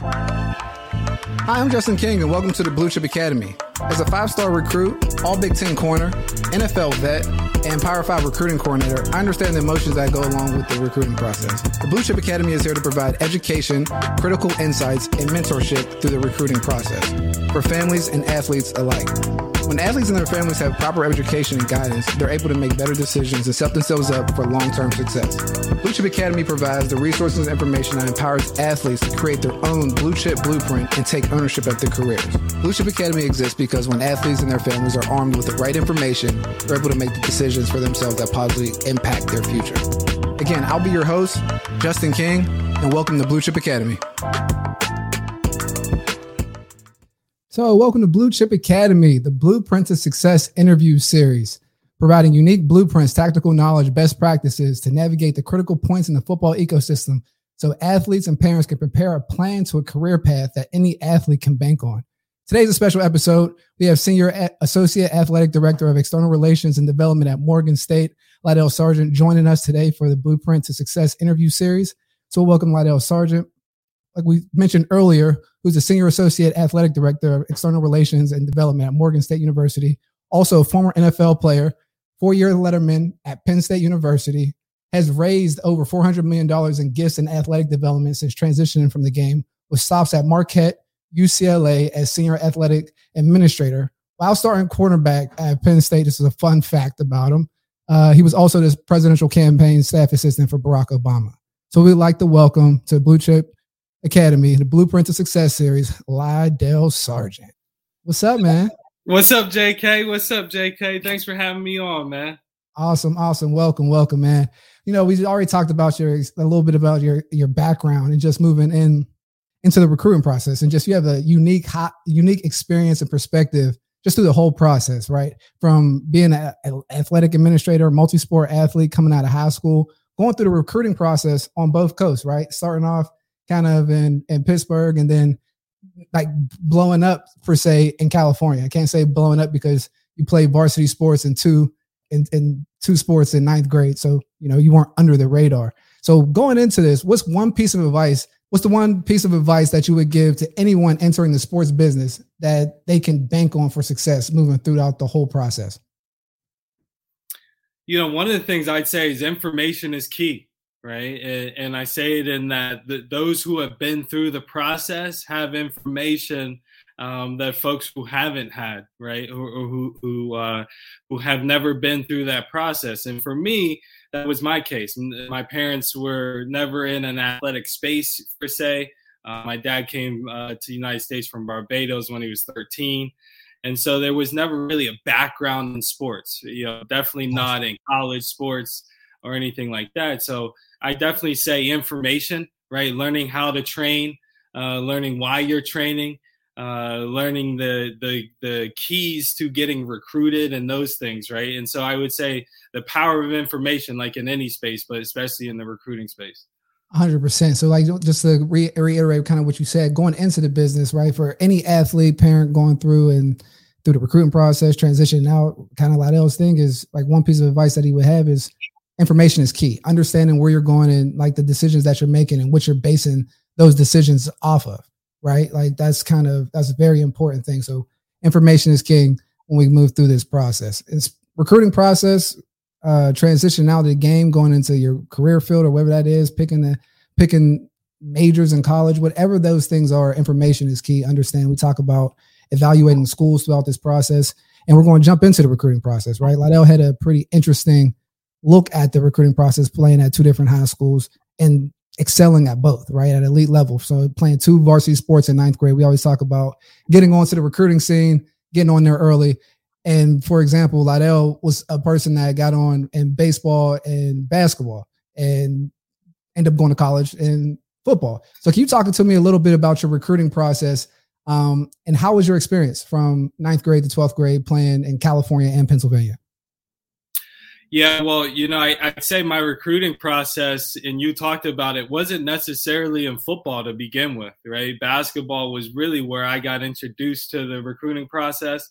Hi, I'm Justin King, and welcome to the Blue Chip Academy. As a five star recruit, all Big Ten corner, NFL vet, and Power 5 recruiting coordinator, I understand the emotions that go along with the recruiting process. The Blue Chip Academy is here to provide education, critical insights, and mentorship through the recruiting process for families and athletes alike. When athletes and their families have proper education and guidance, they're able to make better decisions and set themselves up for long term success. Blue Chip Academy provides the resources and information that empowers athletes to create their own blue chip blueprint and take ownership of their careers. Blue Chip Academy exists because when athletes and their families are armed with the right information, they're able to make the decisions for themselves that positively impact their future. Again, I'll be your host, Justin King, and welcome to Blue Chip Academy. So, welcome to Blue Chip Academy, the Blueprint to Success interview series, providing unique blueprints, tactical knowledge, best practices to navigate the critical points in the football ecosystem so athletes and parents can prepare a plan to a career path that any athlete can bank on. Today's a special episode. We have Senior Associate Athletic Director of External Relations and Development at Morgan State, Lydell Sargeant, joining us today for the Blueprint to Success interview series. So, welcome, Lydell Sargeant like we mentioned earlier, who's a senior associate athletic director of external relations and development at Morgan State University, also a former NFL player, four year letterman at Penn State University, has raised over $400 million in gifts and athletic development since transitioning from the game, with stops at Marquette, UCLA as senior athletic administrator. While starting quarterback at Penn State, this is a fun fact about him. Uh, he was also the presidential campaign staff assistant for Barack Obama. So we'd like to welcome to Blue Chip Academy, the Blueprint to Success series, Lydell Sargeant. What's up, man? What's up, JK? What's up, JK? Thanks for having me on, man. Awesome, awesome. Welcome, welcome, man. You know, we already talked about your a little bit about your your background and just moving in into the recruiting process and just you have a unique hot unique experience and perspective just through the whole process, right? From being an athletic administrator, multi-sport athlete coming out of high school, going through the recruiting process on both coasts, right? Starting off kind of in in Pittsburgh, and then like blowing up per se in California. I can't say blowing up because you played varsity sports in two in, in two sports in ninth grade, so you know you weren't under the radar. So going into this, what's one piece of advice? What's the one piece of advice that you would give to anyone entering the sports business that they can bank on for success moving throughout the whole process? You know, one of the things I'd say is information is key right? And, I say it in that those who have been through the process have information um, that folks who haven't had, right, or, or who who uh, who have never been through that process. And for me, that was my case. My parents were never in an athletic space per se. Uh, my dad came uh, to the United States from Barbados when he was 13. And so there was never really a background in sports, you know, definitely not in college sports or anything like that. So I definitely say information, right? Learning how to train, uh, learning why you're training, uh, learning the, the the keys to getting recruited and those things, right? And so I would say the power of information, like in any space, but especially in the recruiting space. 100%. So, like, just to re- reiterate kind of what you said, going into the business, right? For any athlete, parent going through and through the recruiting process, transition out, kind of Lydell's thing is like one piece of advice that he would have is information is key. Understanding where you're going and like the decisions that you're making and what you're basing those decisions off of, right? Like that's kind of that's a very important thing. So information is king when we move through this process. It's recruiting process, uh, transition out of the game, going into your career field or whatever that is, picking the picking majors in college, whatever those things are, information is key. Understand we talk about evaluating schools throughout this process. And we're going to jump into the recruiting process, right? Lydell had a pretty interesting look at the recruiting process playing at two different high schools and excelling at both, right? At elite level. So playing two varsity sports in ninth grade. We always talk about getting onto the recruiting scene, getting on there early. And for example, Lydell was a person that got on in baseball and basketball and ended up going to college in football. So can you talk to me a little bit about your recruiting process um, and how was your experience from ninth grade to 12th grade playing in California and Pennsylvania? Yeah, well, you know, I, would say my recruiting process, and you talked about it, wasn't necessarily in football to begin with, right? Basketball was really where I got introduced to the recruiting process,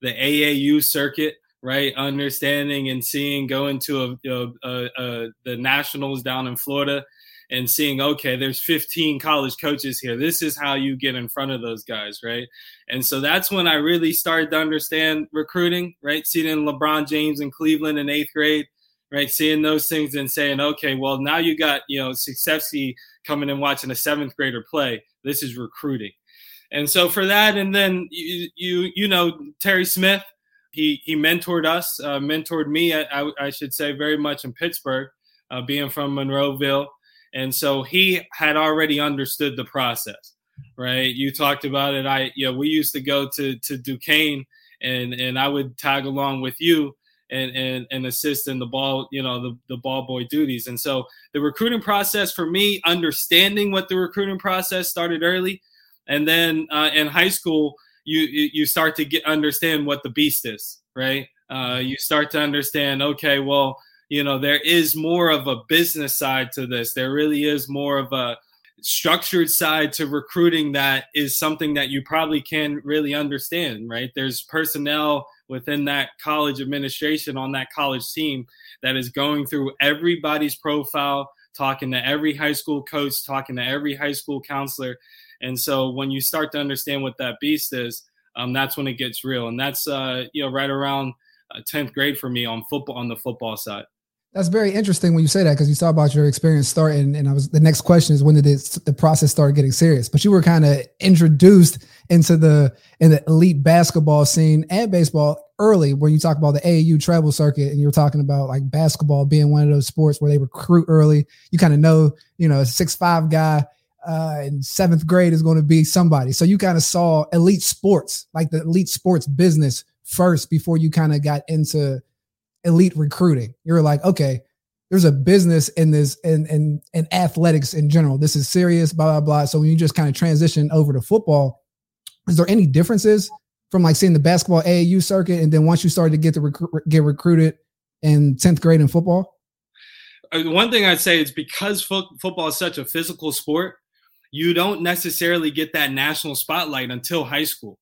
the AAU circuit, right? Understanding and seeing, going to a, a, a, the nationals down in Florida, and seeing okay there's 15 college coaches here. This is how you get in front of those guys right? And so that's when i really started to understand recruiting right? Seeing lebron james in cleveland in eighth grade right? Seeing those things and saying okay well now you got you know successfully coming and watching a seventh grader play. This is recruiting. And so for that and then you you, you know terry smith he he mentored us uh, mentored me I, I, should say very much in pittsburgh uh, being from monroeville and so he had already understood the process, right? You talked about it. I, know, we used to go to to Duquesne, and and I would tag along with you and and and assist in the ball, you know, the the ball boy duties. And so the recruiting process for me, understanding what the recruiting process started early, and then uh, in high school, you you start to get understand what the beast is, right? Uh, you start to understand, okay, well you know there is more of a business side to this. There really is more of a structured side to recruiting that is something that you probably can really understand right? There's personnel within that college administration on that college team that is going through everybody's profile talking to every high school coach talking to every high school counselor. And so when you start to understand what that beast is um, that's when it gets real. And that's uh, you know right around uh, 10th grade for me on football on the football side that's very interesting when you say that because you talk about your experience starting, and I was the next question is when did the process start getting serious? But you were kind of introduced into the in the elite basketball scene and baseball early when you talk about the AAU travel circuit, and you were talking about like basketball being one of those sports where they recruit early. You kind of know, you know, a six five guy uh, in seventh grade is going to be somebody. So you kind of saw elite sports, like the elite sports business first before you kind of got into elite recruiting. You're like, okay, there's a business in this and and and athletics in general. This is serious, blah blah blah. So when you just kind of transition over to football, is there any differences from like seeing the basketball AAU circuit and then once you started to get to rec- get recruited in tenth grade in football? Uh, one thing I'd say is because fo- football is such a physical sport, you don't necessarily get that national spotlight until high school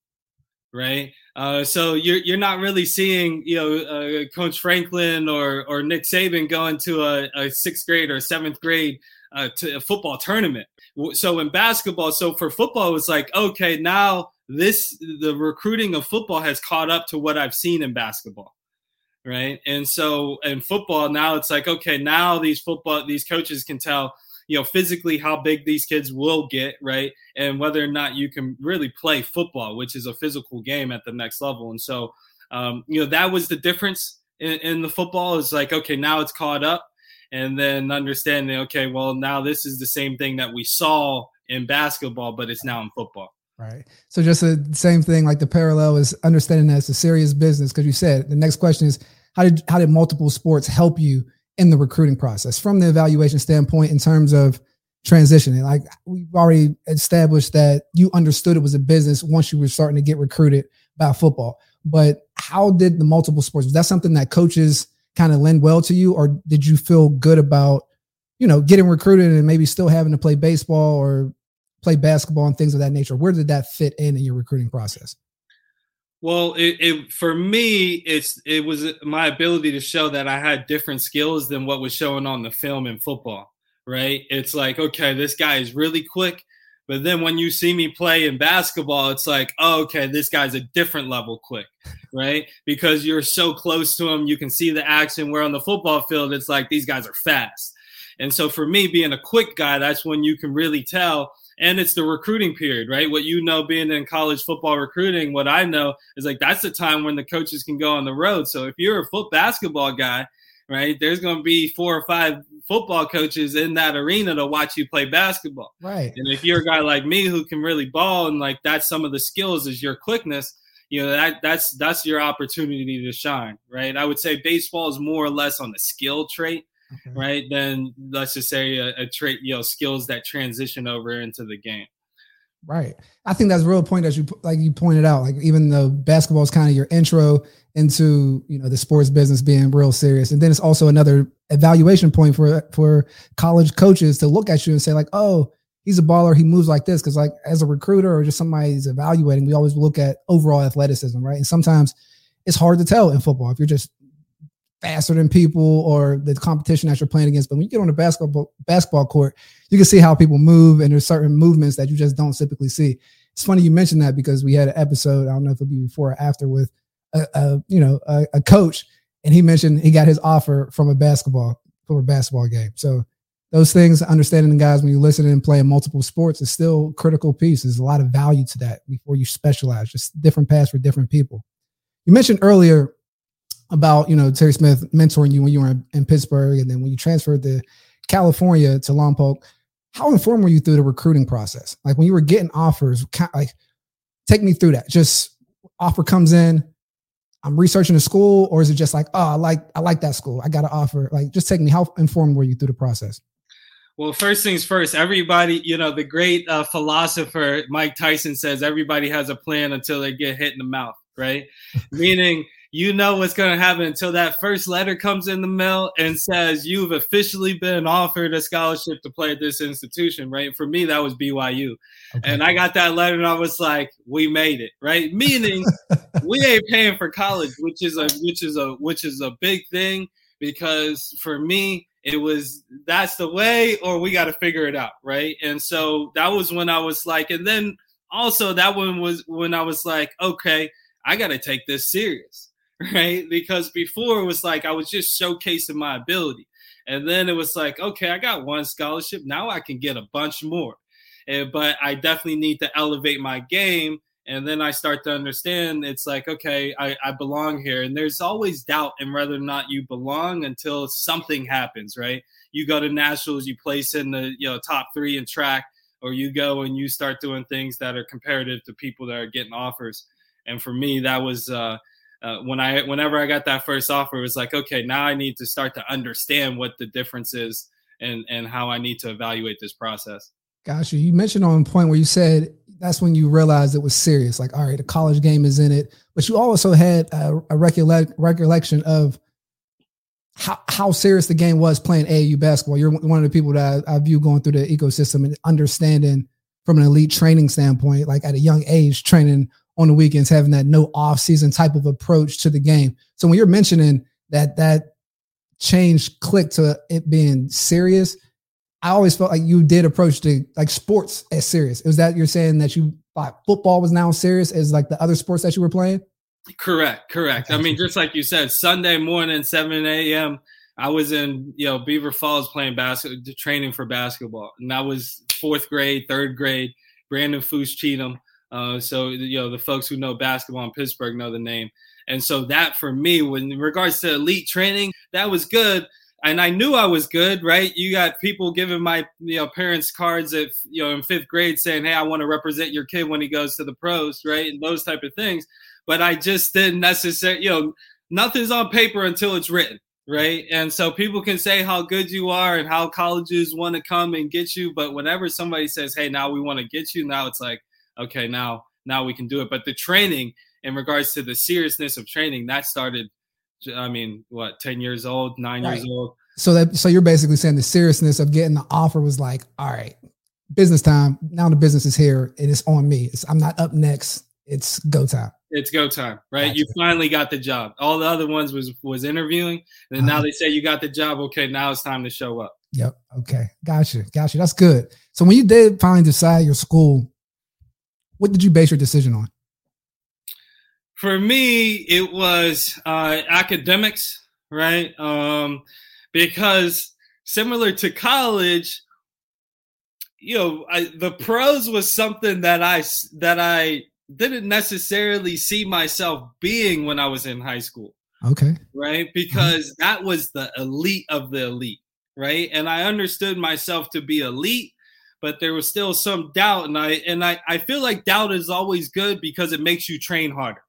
right? Uh, so you're you're not really seeing you know uh, Coach Franklin or or Nick Saban going to a, a sixth grade or seventh grade uh, to a football tournament. So in basketball, so for football, it's like okay, now this the recruiting of football has caught up to what I've seen in basketball. Right. And so in football, now it's like, okay, now these football, these coaches can tell, you know, physically how big these kids will get, right? And whether or not you can really play football, which is a physical game at the next level. And so, um, you know, that was the difference in, in the football is like, okay, now it's caught up. And then understanding, okay, well, now this is the same thing that we saw in basketball, but it's now in football. Right. So just the same thing, like the parallel is understanding that it's a serious business. Because you said the next question is how did how did multiple sports help you in the recruiting process from the evaluation standpoint in terms of transitioning. Like we've already established that you understood it was a business once you were starting to get recruited by football. But how did the multiple sports? Was that something that coaches kind of lend well to you, or did you feel good about, you know, getting recruited and maybe still having to play baseball or play basketball and things of that nature? Where did that fit in in your recruiting process? Well, it, it, for me, it's it was my ability to show that I had different skills than what was showing on the film in football. Right? It's like, okay, this guy is really quick, but then when you see me play in basketball, it's like, oh, okay, this guy's a different level quick, right? Because you're so close to him, you can see the action. Where on the football field, it's like these guys are fast. And so for me, being a quick guy, that's when you can really tell and it's the recruiting period, right? What you know being in college football recruiting, what I know is like that's the time when the coaches can go on the road. So if you're a foot basketball guy, right, there's going to be four or five football coaches in that arena to watch you play basketball. Right. And if you're a guy like me who can really ball and like that's some of the skills is your quickness, you know, that that's that's your opportunity to shine, right? I would say baseball is more or less on the skill trait okay. right? Then let's just say a, a trait, you know, skills that transition over into the game. Right. I think that's a real point that you like you pointed out. Like even though basketball is kind of your intro into you know the sports business being real serious, and then it's also another evaluation point for for college coaches to look at you and say like, oh, he's a baller, he moves like this. Because like as a recruiter or just somebody who's evaluating, we always look at overall athleticism, right? And sometimes it's hard to tell in football if you're just faster than people or the competition that you're playing against. But when you get on the basketball basketball court, you can see how people move and there's certain movements that you just don't typically see. It's funny you mentioned that because we had an episode, I don't know if it'll be before or after with a, a you know, a, a coach and he mentioned he got his offer from a basketball from a basketball game. So those things, understanding the guys when you listen and playing multiple sports is still critical piece. There's a lot of value to that before you specialize, just different paths for different people. You mentioned earlier about, you know, Terry Smith mentoring you when you were in, in Pittsburgh and then when you transferred to California to Lompoc. How informed were you through the recruiting process? Like when you were getting offers, like take me through that. Just offer comes in, I'm researching a school, or is it just like, oh, I like I like that school. I got to offer. Like, just take me. How informed were you through the process? Well, first things first, everybody, you know, the great uh, philosopher Mike Tyson says everybody has a plan until they get hit in the mouth, right? Meaning, you know what's going to happen until that first letter comes in the mail and says you've officially been offered a scholarship to play at this institution, right? For me, that was BYU. Okay. And I got that letter and I was like, we made it, right? Meaning we ain't paying for college, which is a which is a which is a big thing because for me, it was that's the way or we got to figure it out right and so that was when i was like and then also that one was when i was like okay i got to take this serious right because before it was like i was just showcasing my ability and then it was like okay i got one scholarship now i can get a bunch more and, but i definitely need to elevate my game and then I start to understand it's like, okay, I, I belong here. And there's always doubt in whether or not you belong until something happens, right? You go to nationals, you place in the you know top three in track, or you go and you start doing things that are comparative to people that are getting offers. And for me, that was uh, uh, when I whenever I got that first offer, it was like, okay, now I need to start to understand what the difference is and and how I need to evaluate this process. Gotcha. You mentioned on a point where you said that's when you realized it was serious. Like, all right, the college game is in it, but you also had a, a recollect, recollection of how, how serious the game was playing AAU basketball. You're one of the people that I, I view going through the ecosystem and understanding from an elite training standpoint, like at a young age, training on the weekends, having that no off season type of approach to the game. So when you're mentioning that that change clicked to it being serious, I always felt like you did approach the like sports as serious. Is that you're saying that you thought football was now serious as like the other sports that you were playing? Correct, correct. I mean, just like you said, Sunday morning, 7 a.m., I was in, you know, Beaver Falls playing basketball, training for basketball. And that was fourth grade, third grade, Brandon Foose Cheatham. Uh, so, you know, the folks who know basketball in Pittsburgh know the name. And so that for me, when in regards to elite training, that was good and I knew I was good, right? You got people giving my you know parents cards at you know in fifth grade saying, "Hey, I want to represent your kid when he goes to the pros," right? And those type of things. But I just didn't necessarily, you know, nothing's on paper until it's written, right? And so people can say how good you are and how colleges want to come and get you, but whenever somebody says, "Hey, now we want to get you," now it's like, okay, now now we can do it. But the training in regards to the seriousness of training that started I mean, what, 10 years old, nine right. years old. So that so you're basically saying the seriousness of getting the offer was like, all right, business time. Now the business is here and it's on me. It's, I'm not up next. It's go time. It's go time, right? Gotcha. You finally got the job. All the other ones was was interviewing, and uh-huh. now they say you got the job. Okay, now it's time to show up. Yep. Okay. Gotcha. Gotcha. That's good. So when you did finally decide your school, what did you base your decision on? For me, it was uh, academics, right? Um, because similar to college, you know, I, the pros was something that I that I didn't necessarily see myself being when I was in high school. Okay. Right? Because that was the elite of the elite, right? And I understood myself to be elite, but there was still some doubt and I and I I feel like doubt is always good because it makes you train harder.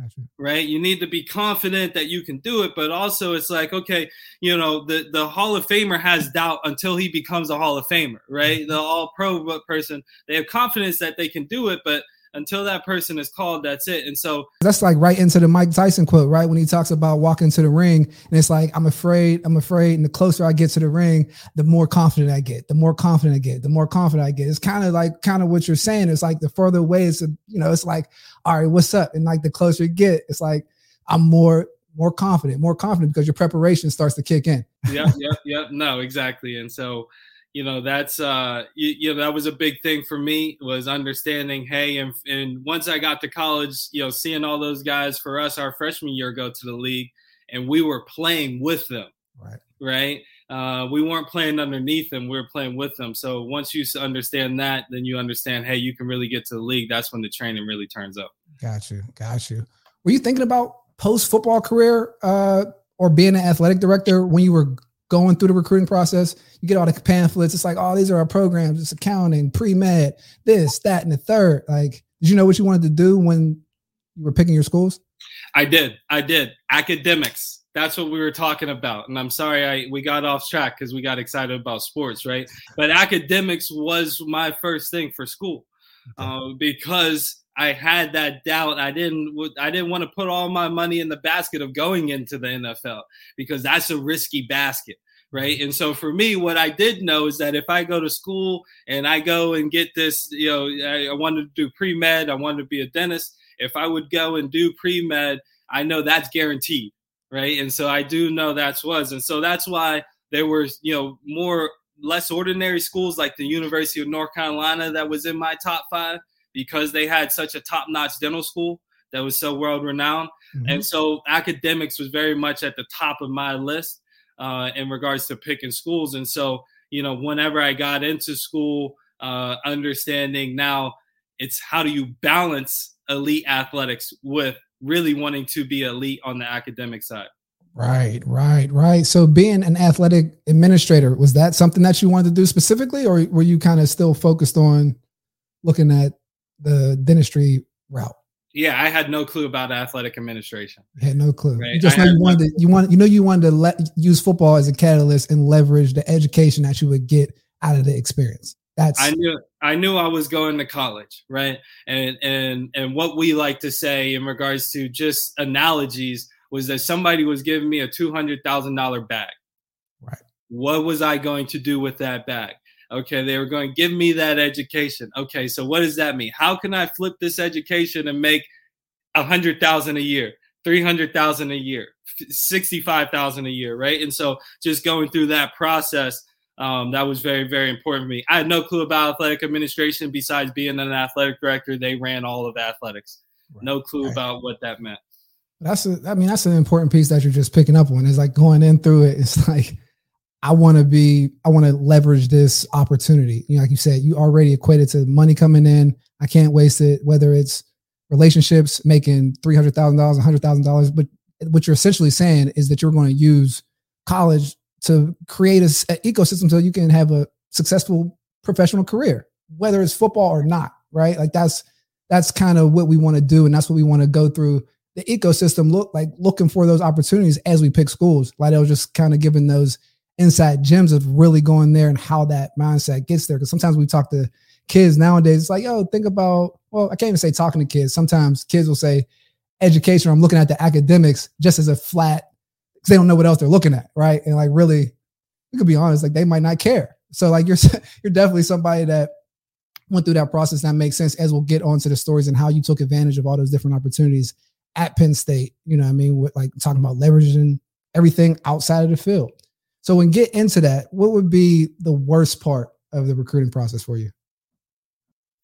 Gotcha. Right. You need to be confident that you can do it, but also it's like, okay, you know, the, the Hall of Famer has doubt until he becomes a Hall of Famer, right? Mm-hmm. The all pro person, they have confidence that they can do it, but until that person is called, that's it. And so that's like right into the Mike Tyson quote, right? When he talks about walking to the ring, and it's like, I'm afraid, I'm afraid. And the closer I get to the ring, the more confident I get, the more confident I get, the more confident I get. It's kind of like kind of what you're saying. It's like the further away it's, you know, it's like, all right, what's up? And like the closer you get, it's like, I'm more more confident, more confident because your preparation starts to kick in. yep, yep, yep. No, exactly. And so, you know, that's uh, you, you, know, that was a big thing for me was understanding. Hey, and and once I got to college, you know, seeing all those guys for us our freshman year go to the league, and we were playing with them. Right. Right. Uh, we weren't playing underneath them; we were playing with them. So once you understand that, then you understand, hey, you can really get to the league. That's when the training really turns up. Got you, got you. Were you thinking about post football career uh, or being an athletic director when you were going through the recruiting process? You get all the pamphlets. It's like, oh, these are our programs. It's accounting, pre med, this, that, and the third. Like, did you know what you wanted to do when you were picking your schools? I did. I did. Academics. That's what we were talking about. And I'm sorry I we got off track because we got excited about sports, right? But academics was my first thing for school uh, because I had that doubt. I didn't I didn't want to put all my money in the basket of going into the NFL because that's a risky basket right? And so for me, what I did know is that if I go to school and I go and get this, you know, I, I wanted to do pre med, I wanted to be a dentist. If I would go and do pre med, I know that's guaranteed, right? And so I do know that's was, and so that's why there were, you know, more less ordinary schools like the University of North Carolina that was in my top five because they had such a top notch dental school that was so world renowned. Mm-hmm. And so academics was very much at the top of my list uh, in regards to picking schools. And so, you know, whenever I got into school, uh, understanding now it's how do you balance elite athletics with really wanting to be elite on the academic side. Right, right, right. So being an athletic administrator, was that something that you wanted to do specifically, or were you kind of still focused on looking at the dentistry route? Yeah, I had no clue about athletic administration. You had no clue. Right? You just know you wanted to, you want you know you wanted to let use football as a catalyst and leverage the education that you would get out of the experience. That's I knew I knew I was going to college, right? And and and what we like to say in regards to just analogies was that somebody was giving me a two hundred thousand dollar bag. Right. What was I going to do with that bag? Okay, they were going to give me that education. Okay, so what does that mean? How can I flip this education and make a hundred thousand a year, three hundred thousand a year, sixty-five thousand a year, right? And so just going through that process, um, that was very, very important for me. I had no clue about athletic administration besides being an athletic director. They ran all of athletics. Right. No clue right. about what that meant. That's a, I mean, that's an important piece that you're just picking up on. Is like going in through it. It's like I want to be, I want to leverage this opportunity. You know, like you said, you already equated to money coming in. I can't waste it. Whether it's relationships making three hundred thousand dollars, hundred thousand dollars, but what you're essentially saying is that you're going to use college to create an ecosystem so you can have a successful professional career, whether it's football or not. Right? Like that's that's kind of what we want to do, and that's what we want to go through the ecosystem. Look like looking for those opportunities as we pick schools. Like I was just kind of giving those inside gems of really going there and how that mindset gets there. Because sometimes we talk to kids nowadays, it's like, yo, think about, well, I can't even say talking to kids. Sometimes kids will say education, I'm looking at the academics just as a flat, because they don't know what else they're looking at. Right. And like, really, we could be honest, like they might not care. So like you're, you're definitely somebody that went through that process. That makes sense as we'll get onto the stories and how you took advantage of all those different opportunities at Penn State. You know I mean? With like talking about leveraging everything outside of the field. So when get into that, what would be the worst part of the recruiting process for you?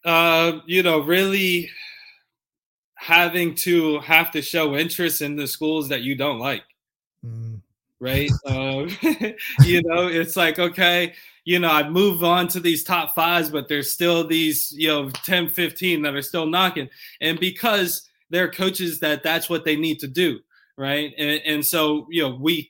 Uh, you know, really having to have to show interest in the schools that you don't like. Mm. Right. um, you know, it's like, okay, you know, I've moved on to these top fives, but there's still these, you know, 10, 15 that are still knocking. And because they're coaches that that's what they need to do. Right. And, and so, you know, we,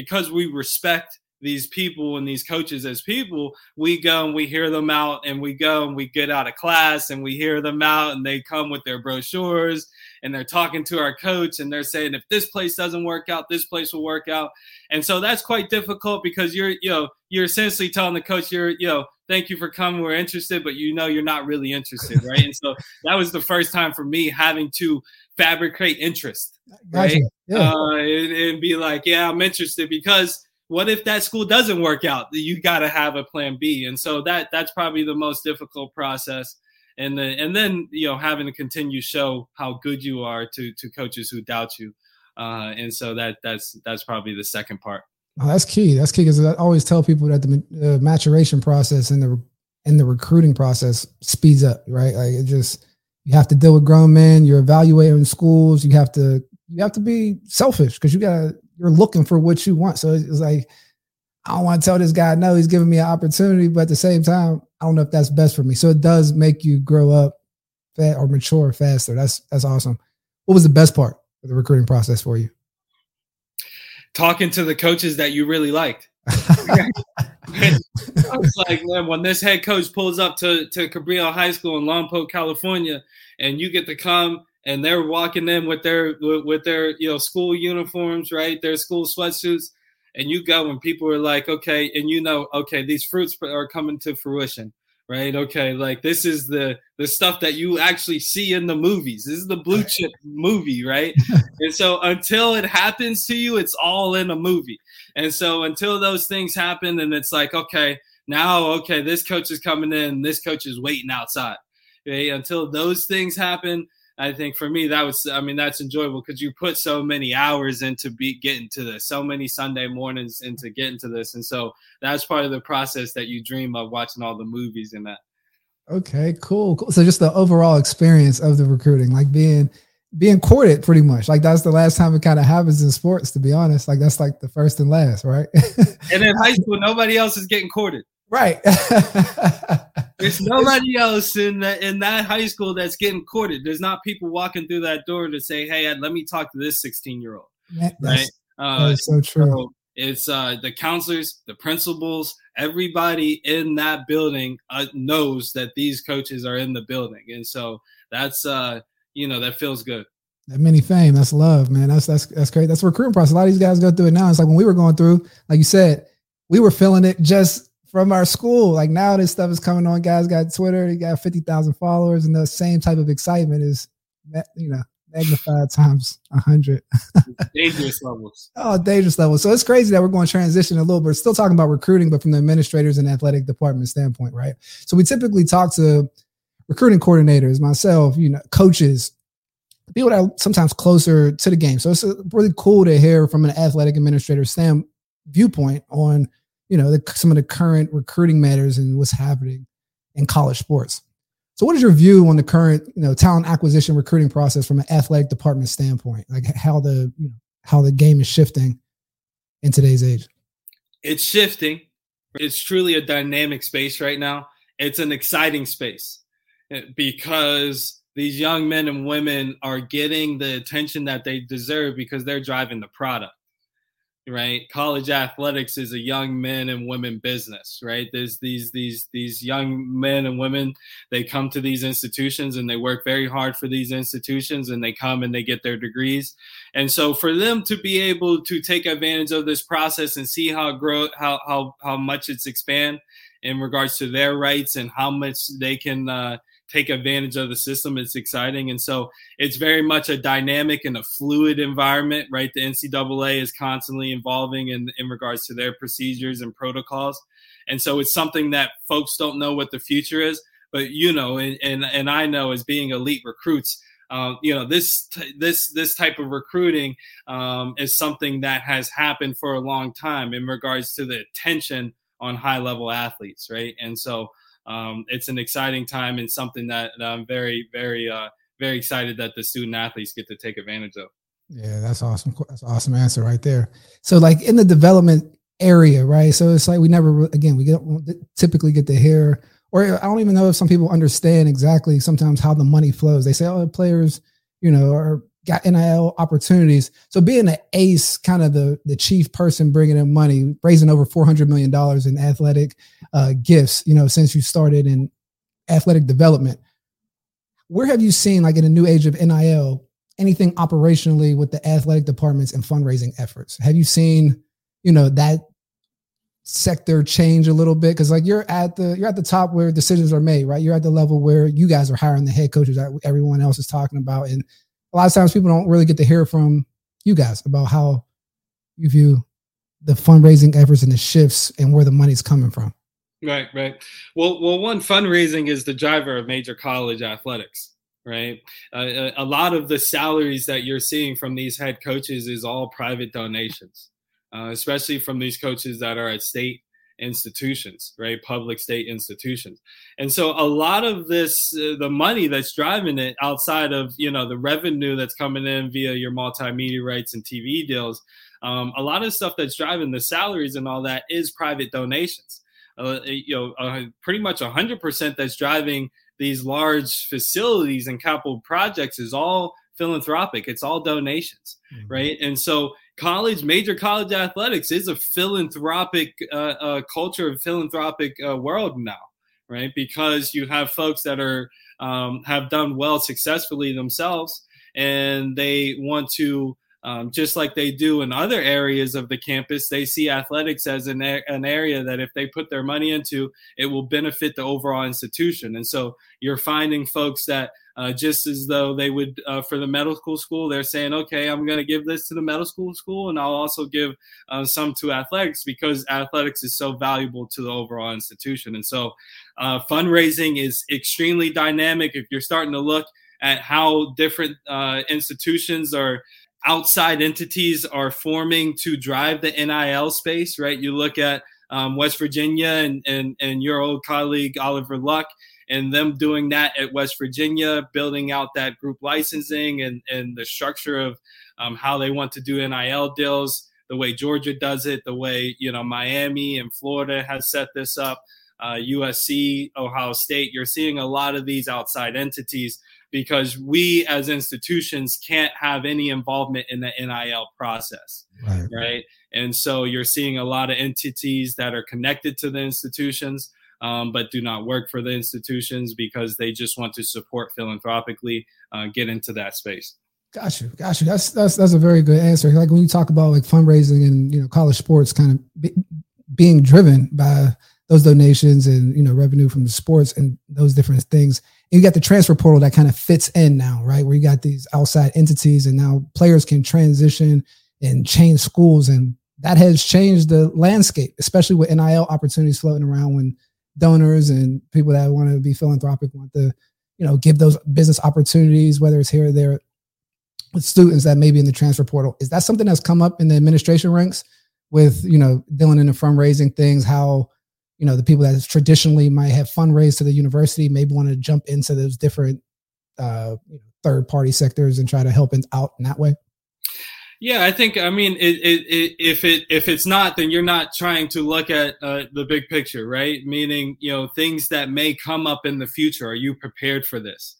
because we respect these people and these coaches as people, we go and we hear them out and we go and we get out of class and we hear them out and they come with their brochures and they're talking to our coach and they're saying if this place doesn't work out, this place will work out. And so that's quite difficult because you're, you know, you're essentially telling the coach you're, you know, thank you for coming, we're interested, but you know you're not really interested, right? and so that was the first time for me having to fabricate interest, right? Gotcha. Yeah. Uh, and, and be like, yeah, I'm interested because what if that school doesn't work out? You got to have a plan B, and so that that's probably the most difficult process. And then and then you know having to continue show how good you are to to coaches who doubt you. uh, and so that that's that's probably the second part. Oh, that's key. That's key because I always tell people that the uh, maturation process and the and the recruiting process speeds up, right? Like it just you have to deal with grown men. You're evaluating schools. You have to you have to be selfish because you gotta you're looking for what you want. So it's like I don't want to tell this guy no, he's giving me an opportunity, but at the same time, I don't know if that's best for me. So it does make you grow up fat or mature faster. That's that's awesome. What was the best part of the recruiting process for you? Talking to the coaches that you really liked. I was like, man, when this head coach pulls up to to Cabrillo High School in Lompoc, California, and you get to come and they're walking in with their with, with their you know school uniforms, right? Their school sweatsuits, and you go and people are like, okay, and you know, okay, these fruits are coming to fruition right? Okay, like this is the the stuff that you actually see in the movies. This is the blue chip movie, right? and so until it happens to you, it's all in a movie. And so until those things happen, and it's like, okay, now okay, this coach is coming in, this coach is waiting outside. Okay, until those things happen, I think for me that was I mean that's enjoyable because you put so many hours into be getting to this, so many Sunday mornings into getting to this, and so that's part of the process that you dream of watching all the movies and that. Okay, cool, cool. So just the overall experience of the recruiting, like being being courted, pretty much. Like that's the last time it kind of happens in sports. To be honest, like that's like the first and last, right? and in high school, nobody else is getting courted. Right. There's nobody else in that in that high school that's getting courted. There's not people walking through that door to say, "Hey, let me talk to this 16 year old." Right? Uh, that's so true. So it's uh, the counselors, the principals, everybody in that building uh, knows that these coaches are in the building, and so that's uh, you know that feels good. That many fame, that's love, man. That's that's that's great. That's recruiting process. A lot of these guys go through it now. It's like when we were going through, like you said, we were feeling it just from our school. Like now this stuff is coming on. Guys got Twitter, he got 50,000 followers, and the same type of excitement is, you know, magnified times a hundred. dangerous levels. Oh, dangerous levels. So it's crazy that we're going to transition a little bit. We're still talking about recruiting, but from the administrators and athletic department standpoint, right? So we typically talk to recruiting coordinators, myself, you know, coaches, people that are sometimes closer to the game. So it's uh, really cool to hear from an athletic administrator stand viewpoint on you know the, some of the current recruiting matters and what's happening in college sports. So, what is your view on the current you know talent acquisition recruiting process from an athletic department standpoint? Like how the you know how the game is shifting in today's age. It's shifting. It's truly a dynamic space right now. It's an exciting space eh, because these young men and women are getting the attention that they deserve because they're driving the product right? College athletics is a young men and women business right? There's these these these young men and women they come to these institutions and they work very hard for these institutions and they come and they get their degrees. And so for them to be able to take advantage of this process and see how grow how how, how much it's expand in regards to their rights and how much they can uh, take advantage of the system. It's exciting. And so it's very much a dynamic and a fluid environment, right? The NCAA is constantly evolving in, in regards to their procedures and protocols. And so it's something that folks don't know what the future is. But you know, and and, and I know as being elite recruits, um, you know this this this type of recruiting um, is something that has happened for a long time in regards to the attention on high level athletes, right? And so um, it's an exciting time and something that, that I'm very, very, uh, very excited that the student athletes get to take advantage of. Yeah, that's awesome. That's awesome answer right there. So, like in the development area, right? So it's like we never, again, we get typically get to hear, or I don't even know if some people understand exactly sometimes how the money flows. They say, oh, players, you know, are got NIL opportunities. So being an ace, kind of the the chief person bringing in money, raising over four hundred million dollars in athletic uh, gifts, you know, since you started in athletic development. Where have you seen, like in a new age of NIL, anything operationally with the athletic departments and fundraising efforts? Have you seen, you know, that sector change a little bit because like you're at the you're at the top where decisions are made right you're at the level where you guys are hiring the head coaches that everyone else is talking about and a lot of times people don't really get to hear from you guys about how you view the fundraising efforts and the shifts and where the money's coming from. Right, right. Well, well, one fundraising is the driver of major college athletics, right? Uh, a lot of the salaries that you're seeing from these head coaches is all private donations, uh, especially from these coaches that are at state institutions, right? Public state institutions. And so a lot of this, uh, the money that's driving it outside of, you know, the revenue that's coming in via your multimedia rights and TV deals, um, a lot of stuff that's driving the salaries and all that is private donations. Uh, you know, uh, pretty much 100% that's driving these large facilities and capital projects is all philanthropic. It's all donations, mm-hmm. right? And so college, major college athletics is a philanthropic uh, uh, culture, philanthropic uh, world now, right? Because you have folks that are um, have done well successfully themselves, and they want to. Um, just like they do in other areas of the campus, they see athletics as an, an area that if they put their money into, it will benefit the overall institution. And so you're finding folks that uh, just as though they would uh, for the medical school. They're saying, okay, I'm going to give this to the medical school, school, and I'll also give uh, some to athletics because athletics is so valuable to the overall institution. And so, uh, fundraising is extremely dynamic. If you're starting to look at how different uh, institutions or outside entities are forming to drive the NIL space, right? You look at um, West Virginia and, and, and your old colleague Oliver Luck and them doing that at West Virginia, building out that group licensing and, and the structure of um, how they want to do NIL deals, the way Georgia does it, the way, you know, Miami and Florida has set this up, uh, USC, Ohio State. You're seeing a lot of these outside entities because we as institutions can't have any involvement in the NIL process. Right. right. And so you're seeing a lot of entities that are connected to the institutions um, but do not work for the institutions because they just want to support philanthropically, uh, get into that space. Got you, got you. That's that's that's a very good answer. Like when you talk about like fundraising and you know college sports, kind of be, being driven by those donations and you know revenue from the sports and those different things. And you got the transfer portal that kind of fits in now, right? Where you got these outside entities, and now players can transition and change schools, and that has changed the landscape, especially with NIL opportunities floating around when donors and people that want to be philanthropic want to, you know, give those business opportunities, whether it's here or there with students that may be in the transfer portal. Is that something that's come up in the administration ranks with, you know, dealing in the fundraising things, how, you know, the people that traditionally might have fundraised to the university maybe want to jump into those different uh, third party sectors and try to help out in that way? Yeah, I think I mean it, it, it, if it if it's not, then you're not trying to look at uh, the big picture, right? Meaning, you know, things that may come up in the future. Are you prepared for this,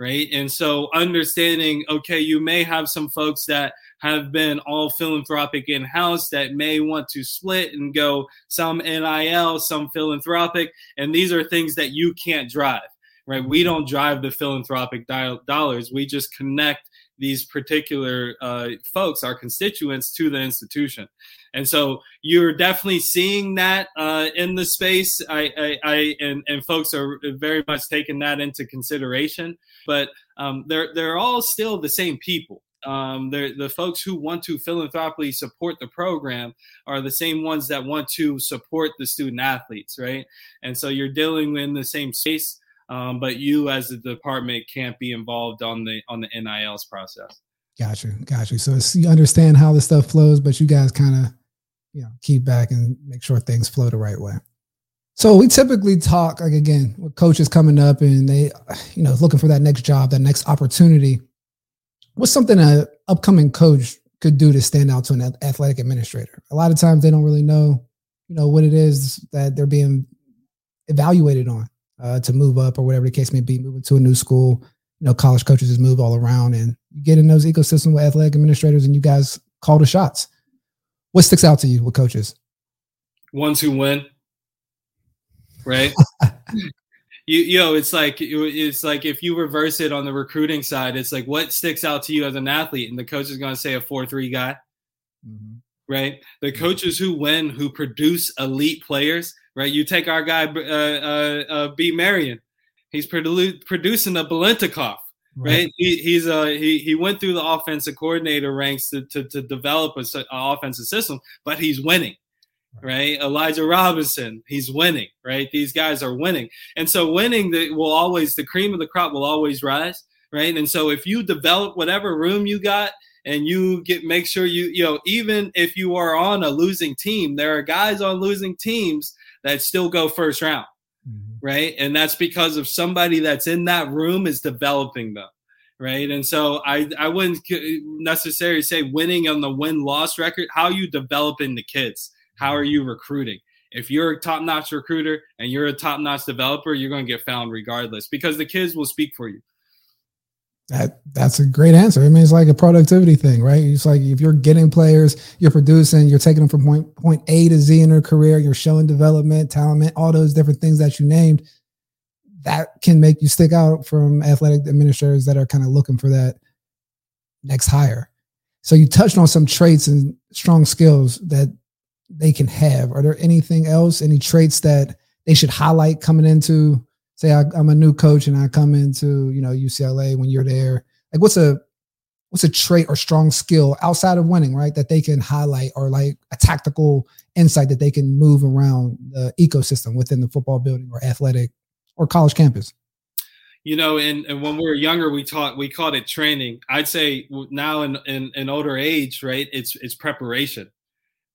right? And so, understanding, okay, you may have some folks that have been all philanthropic in house that may want to split and go some NIL, some philanthropic, and these are things that you can't drive, right? We don't drive the philanthropic dollars. We just connect these particular uh, folks, our constituents, to the institution. And so you're definitely seeing that uh, in the space. I, I, I, and, and folks are very much taking that into consideration. But um, they're they're all still the same people. Um, the folks who want to philanthropically support the program are the same ones that want to support the student athletes, right? And so you're dealing in the same space um, but you as a department can't be involved on the on the NILs process. Got you, got you. So you understand how the stuff flows, but you guys kind of you know keep back and make sure things flow the right way. So we typically talk like again with coaches coming up and they you know looking for that next job, that next opportunity. What's something an upcoming coach could do to stand out to an athletic administrator? A lot of times they don't really know, you know, what it is that they're being evaluated on uh, to move up or whatever the case may be, moving to a new school. You know, college coaches just move all around and you get in those ecosystems with athletic administrators and you guys call the shots. What sticks out to you with coaches? Ones who win, right? you, you know, it's like it's like if you reverse it on the recruiting side, it's like what sticks out to you as an athlete, and the coach is going to say a four three guy, mm-hmm. right? The coaches who win, who produce elite players, right? You take our guy, uh, uh, uh, B. Marion. He's produ- producing a Biletnikoff, right? right? He, he's uh, he he went through the offensive coordinator ranks to to, to develop a, a offensive system, but he's winning, right. Elijah Robinson, he's winning, right? These guys are winning, and so winning the, will always the cream of the crop will always rise. right? And so if you develop whatever room you got and you get make sure you you know even if you are on a losing team, there are guys on losing teams that still go first round, mm-hmm. right? And that's because of somebody that's in that room is developing them right? And so I I wouldn't necessarily say winning on the win loss record. How you developing the kids? How are you recruiting? If you're a top notch recruiter and you're a top notch developer, you're going to get found regardless because the kids will speak for you. That that's a great answer. I mean, it's like a productivity thing, right? It's like if you're getting players, you're producing, you're taking them from point point A to Z in their career, you're showing development, talent, all those different things that you named. That can make you stick out from athletic administrators that are kind of looking for that next hire. So you touched on some traits and strong skills that they can have. Are there anything else, any traits that they should highlight coming into? Say I, am a new coach and I come into you know UCLA when you're there. Like what's a what's a trait or strong skill outside of winning, right? That they can highlight or like a tactical insight that they can move around the ecosystem within the football building or athletic or college campus you know and, and when we were younger we taught we called it training i'd say now in, in in older age right it's it's preparation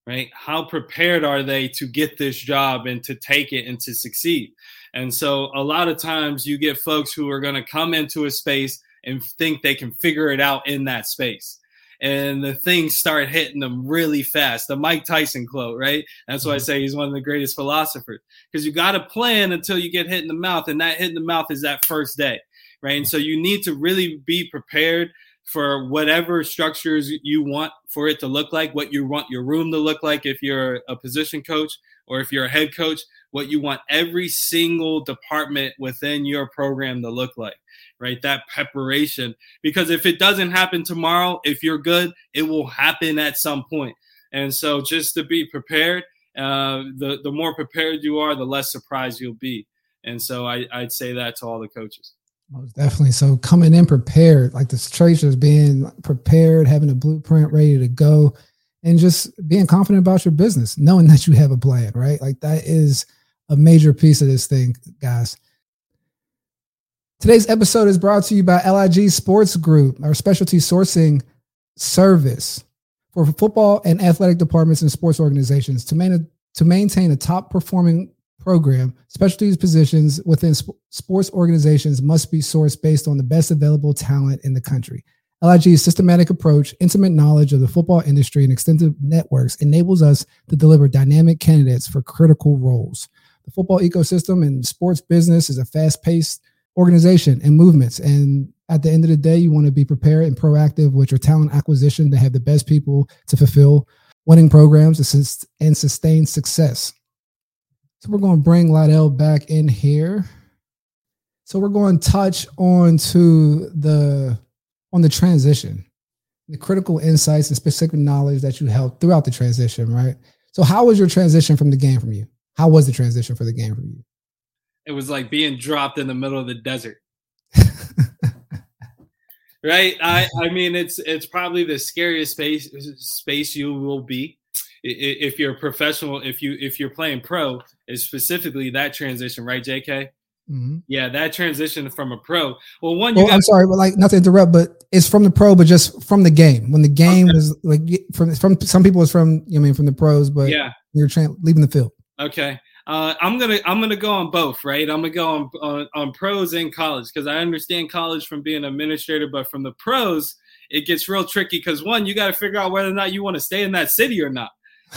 right? How prepared are they to get this job and to take it and to succeed? And so a lot of times you get folks who are going to come into a space and think they can figure it out in that space. And the things start hitting them really fast. The Mike Tyson quote, right? That's why I mm-hmm. say he's one of the greatest philosophers. Because you got to plan until you get hit in the mouth. And that hit in the mouth is that first day, right? And so you need to really be prepared for whatever structures you want for it to look like, what you want your room to look like if you're a position coach or if you're a head coach, what you want every single department within your program to look like, right? That preparation. Because if it doesn't happen tomorrow, if you're good, it will happen at some point. And so just to be prepared, uh, the, the more prepared you are, the less surprised you'll be. And so I, I'd say that to all the coaches. Most definitely. So coming in prepared, like the traits being prepared, having a blueprint ready to go, and just being confident about your business, knowing that you have a plan, right? Like that is a major piece of this thing, guys. Today's episode is brought to you by LIG Sports Group, our specialty sourcing service for football and athletic departments and sports organizations to, man- to maintain a top performing program, specialties positions within sp- sports organizations must be sourced based on the best available talent in the country. LIG's systematic approach, intimate knowledge of the football industry, and extensive networks enables us to deliver dynamic candidates for critical roles. The football ecosystem and sports business is a fast paced organization and movements. And at the end of the day, you want to be prepared and proactive with your talent acquisition to have the best people to fulfill winning programs and sustain success. So we're going to bring Lydell back in here. So we're going to touch on to the on the transition, the critical insights and specific knowledge that you held throughout the transition, right? So how was your transition from the game from you? How was the transition for the game from you? It was like being dropped in the middle of the desert. right? I I mean it's it's probably the scariest space space you will be if you're a professional, if you if you're playing pro, is specifically that transition, right, J.K. Mm-hmm. Yeah, that transition from a pro. Well, one. Well, got- I'm sorry, but like not to interrupt, but it's from the pro, but just from the game. When the game okay. was like from from some people it's from you know, I mean from the pros, but yeah, you're tra- leaving the field. Okay. Uh, I'm gonna I'm gonna go on both, right? I'm gonna go on on, on pros and college because I understand college from being an administrator, but from the pros, it gets real tricky because one, you got to figure out whether or not you want to stay in that city or not.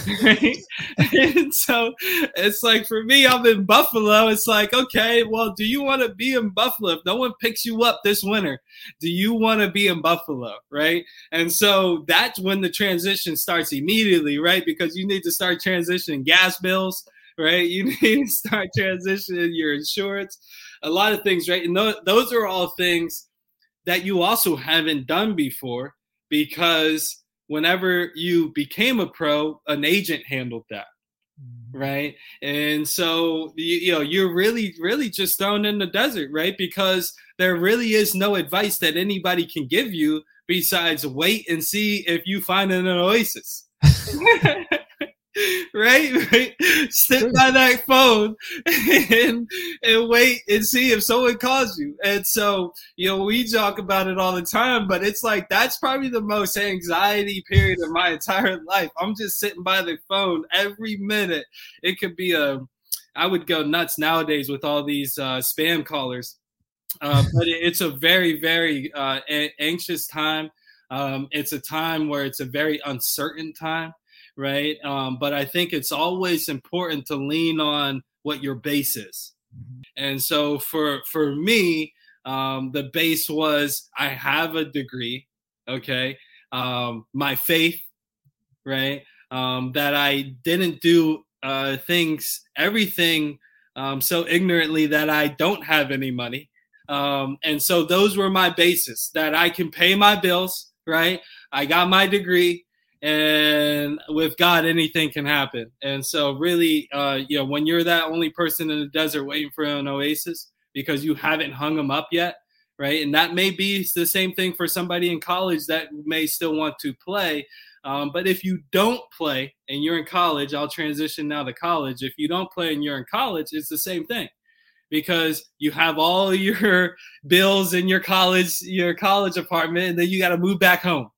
And so it's like for me, I'm in Buffalo. It's like, okay, well, do you want to be in Buffalo? If no one picks you up this winter, do you want to be in Buffalo? Right. And so that's when the transition starts immediately, right? Because you need to start transitioning gas bills, right? You need to start transitioning your insurance, a lot of things, right? And those are all things that you also haven't done before because whenever you became a pro, an agent handled that. Mm-hmm. Right. And so, you, you, know, you're really, really just thrown in the desert, right? Because there really is no advice that anybody can give you besides wait and see if you find an oasis. right? right? Sit by that phone and and wait and see if someone calls you. And so, you know, we talk about it all the time, but it's like that's probably the most anxiety period of my entire life. I'm just sitting by the phone every minute. It could be a I would go nuts nowadays with all these uh, spam callers. Uh, but it's a very, very uh, anxious time. Um, it's a time where it's a very uncertain time right? Um, but I think it's always important to lean on what your base is. And so for for me, um, the base was I have a degree, okay, um, my faith, right? Um, that I didn't do uh, things, everything um, so ignorantly that I don't have any money. Um, and so those were my bases that I can pay my bills, right? I got my degree and with God, anything can happen. And so, really, uh, you know, when you're that only person in the desert waiting for an oasis because you haven't hung them up yet, right? And that may be the same thing for somebody in college that may still want to play. Um, but if you don't play and you're in college, I'll transition now to college. If you don't play and you're in college, it's the same thing because you have all your bills in your college your college apartment and then you got to move back home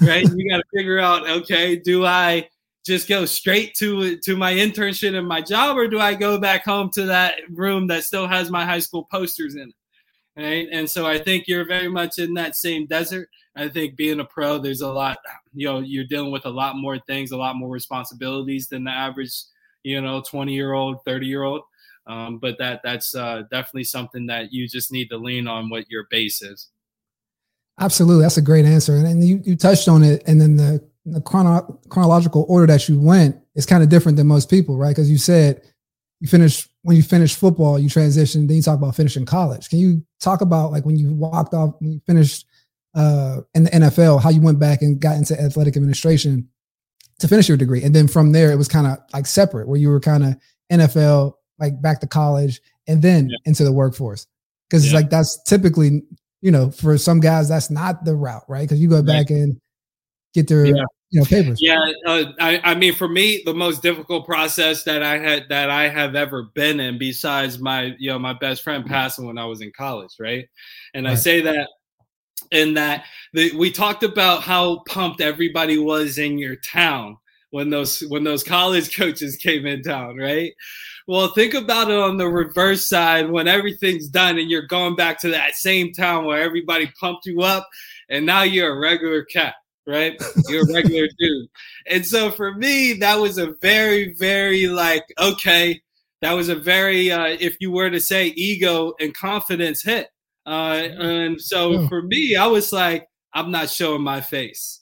right? you got to figure out, okay, do I just go straight to to my internship and my job, or do I go back home to that room that still has my high school posters in it? Right. And so I think you're very much in that same desert. I think being a pro, there's a lot, you know, you're dealing with a lot more things, a lot more responsibilities than the average, you know, 20 year old, 30 year old. Um, but that that's uh, definitely something that you just need to lean on what your base is. Absolutely, that's a great answer, and, and you you touched on it, and then the the chrono- chronological order that you went is kind of different than most people, right? Because you said you finished when you finished football, you transitioned, then you talk about finishing college. Can you talk about like when you walked off, when you finished uh, in the NFL, how you went back and got into athletic administration to finish your degree, and then from there it was kind of like separate, where you were kind of NFL, like back to college, and then yeah. into the workforce, because yeah. like that's typically you know, for some guys, that's not the route, right? Because you go back and get their yeah. you know papers. Yeah, uh, I, I mean, for me, the most difficult process that I had that I have ever been in, besides my you know my best friend passing when I was in college, right? And right. I say that in that the, we talked about how pumped everybody was in your town when those when those college coaches came in town, right? Well, think about it on the reverse side when everything's done and you're going back to that same town where everybody pumped you up and now you're a regular cat, right? You're a regular dude. And so for me, that was a very, very like, okay, that was a very, uh, if you were to say ego and confidence hit. Uh, and so for me, I was like, I'm not showing my face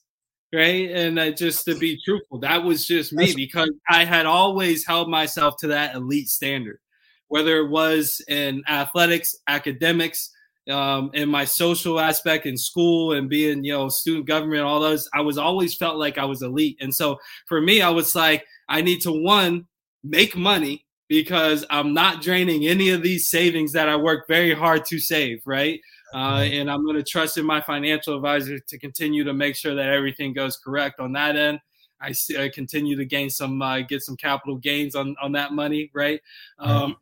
right? And just to be truthful, that was just me because I had always held myself to that elite standard, whether it was in athletics, academics, um, in my social aspect in school and being, you know, student government, all those. I was always felt like I was elite, and so for me, I was like, I need to one make money because I'm not draining any of these savings that I work very hard to save, right? Uh, and I'm going to trust in my financial advisor to continue to make sure that everything goes correct on that end. I, I continue to gain some, uh, get some capital gains on on that money, right? Um,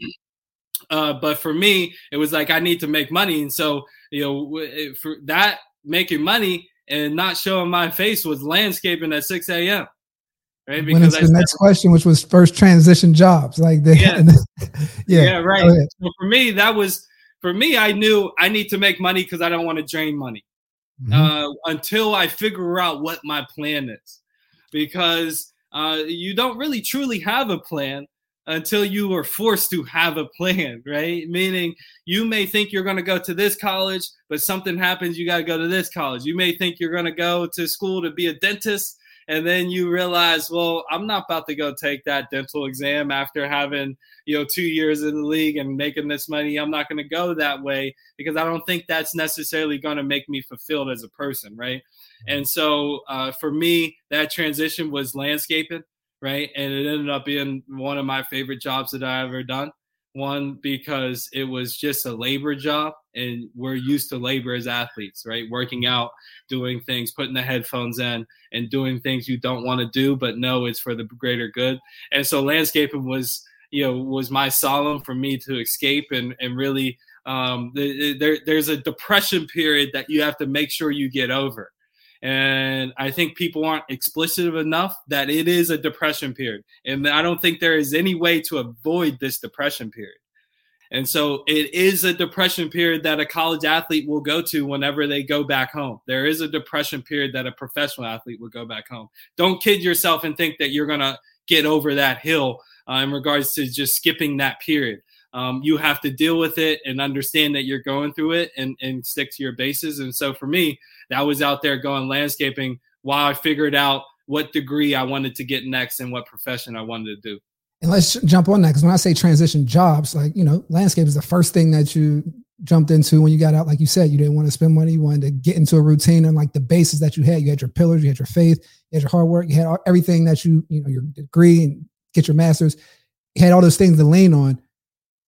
uh, but for me, it was like I need to make money, and so you know, for that making money and not showing my face was landscaping at 6 a.m. Right, because the next question, which was first transition jobs, like the, yeah, yeah, yeah, right. So for me, that was for me, I knew I need to make money because I don't want to drain money mm-hmm. uh, until I figure out what my plan is. Because uh, you don't really truly have a plan until you are forced to have a plan, right? Meaning you may think you're going to go to this college, but something happens, you got to go to this college. You may think you're going to go to school to be a dentist, and then you realize, well, I'm not about to go take that dental exam after having, you know, two years in the league and making this money. I'm not going to go that way because I don't think that's necessarily going to make me fulfilled as a person, right? And so uh, for me, that transition was landscaping, right? And it ended up being one of my favorite jobs that I ever done One, because it was just a labor job, and we're used to labor as athletes, right? Working out, doing things, putting the headphones in, and doing things you don't want to do, but know it's for the greater good. And so, landscaping was, you know, was my solemn for me to escape and and really. Um, there, there's a depression period that you have to make sure you get over and I think people aren't explicit enough that it is a depression period. And I don't think there is any way to avoid this depression period. And so it is a depression period that a college athlete will go to whenever they go back home. There is a depression period that a professional athlete will go back home. Don't kid yourself and think that you're going to get over that hill uh, in regards to just skipping that period. Um, you have to deal with it and understand that you're going through it and, and stick to your bases. And so for me, that was out there going landscaping while I figured out what degree I wanted to get next and what profession I wanted to do. And let's jump on that because when I say transition jobs, like you know, landscape is the first thing that you jumped into when you got out. Like you said, you didn't want to spend money, you wanted to get into a routine and like the basis that you had. You had your pillars, you had your faith, you had your hard work, you had everything that you you know your degree and get your master's. You had all those things to lean on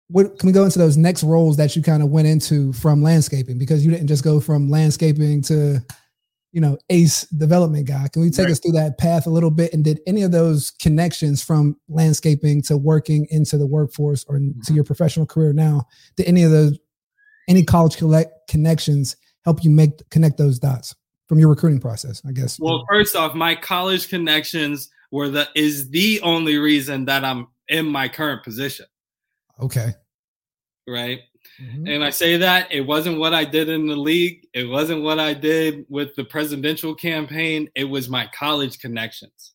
what can we go into those next roles that you kind of went into from landscaping? Because you didn't just go from landscaping to you know ace development guy. Can we take right. us through that path a little bit? And did any of those connections from landscaping to working into the workforce or mm-hmm. to your professional career now did any of those any college collect connections help you make connect those dots from your recruiting process i guess? Well first off my college connections were the is the only reason that i'm in my current position Okay. Right. Mm-hmm. And I say that it wasn't what I did in the league. It wasn't what I did with the presidential campaign. It was my college connections.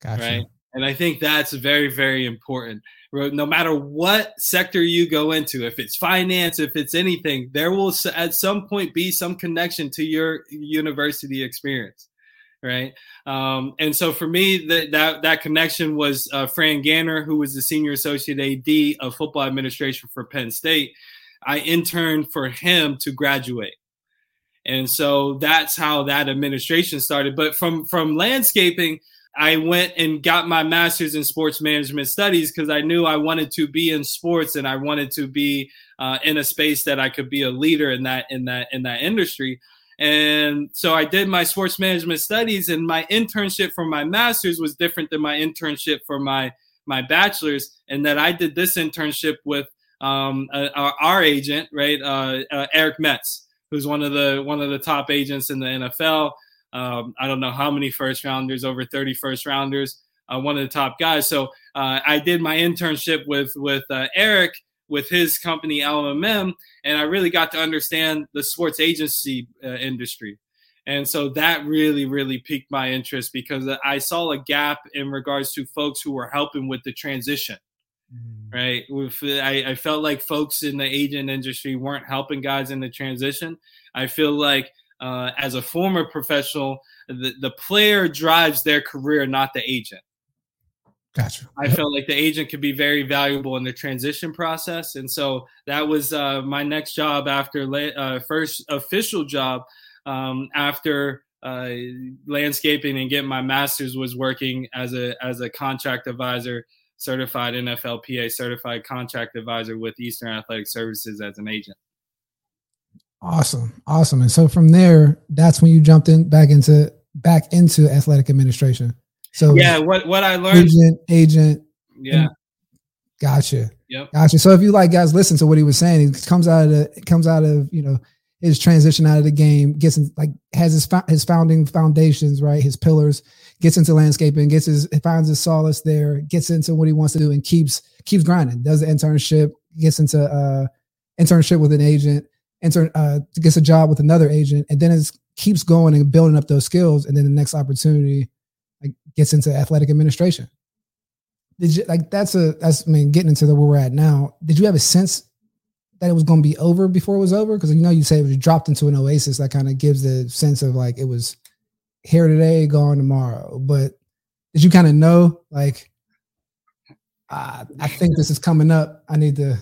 Gotcha. Right. And I think that's very, very important. No matter what sector you go into, if it's finance, if it's anything, there will at some point be some connection to your university experience right? Um, and so for me, that that, that connection was uh, Fran Ganter, who was the senior associate AD of football administration for Penn State. I interned for him to graduate. And so that's how that administration started. But from from landscaping, I went and got my master's in sports management studies because I knew I wanted to be in sports and I wanted to be uh, in a space that I could be a leader in that in that in that industry. And so I did my sports management studies, and my internship for my master's was different than my internship for my my bachelor's. And that I did this internship with um, our, our, agent, right, uh, uh, Eric Metz, who's one of the one of the top agents in the NFL. Um, I don't know how many first rounders, over 30 first rounders, uh, one of the top guys. So uh, I did my internship with with uh, Eric with his company LMM, and I really got to understand the sports agency uh, industry. And so that really, really piqued my interest because I saw a gap in regards to folks who were helping with the transition. Mm. Right. With, I, I felt like folks in the agent industry weren't helping guys in the transition. I feel like uh, as a former professional, the, the player drives their career, not the agent. Gotcha. I felt like the agent could be very valuable in the transition process, and so that was uh, my next job after la- uh, first official job um, after uh, landscaping and getting my master's was working as a as a contract advisor, certified NFLPA certified contract advisor with Eastern Athletic Services as an agent. Awesome, awesome. And so from there, that's when you jumped in back into back into athletic administration. So yeah, what what I learned agent, agent. Yeah. Gotcha. Yep. Gotcha. So if you like guys listen to what he was saying, he comes out of the comes out of, you know, his transition out of the game, gets in, like has his his founding foundations, right? His pillars, gets into landscaping, gets his finds his solace there, gets into what he wants to do and keeps keeps grinding, does the internship, gets into uh internship with an agent, intern uh gets a job with another agent, and then it keeps going and building up those skills. And then the next opportunity like gets into athletic administration. Did you like that's a that's I mean getting into the where we're at now? Did you have a sense that it was going to be over before it was over? Because you know you say it was dropped into an oasis that kind of gives the sense of like it was here today, gone tomorrow. But did you kind of know like uh, I think this is coming up. I need to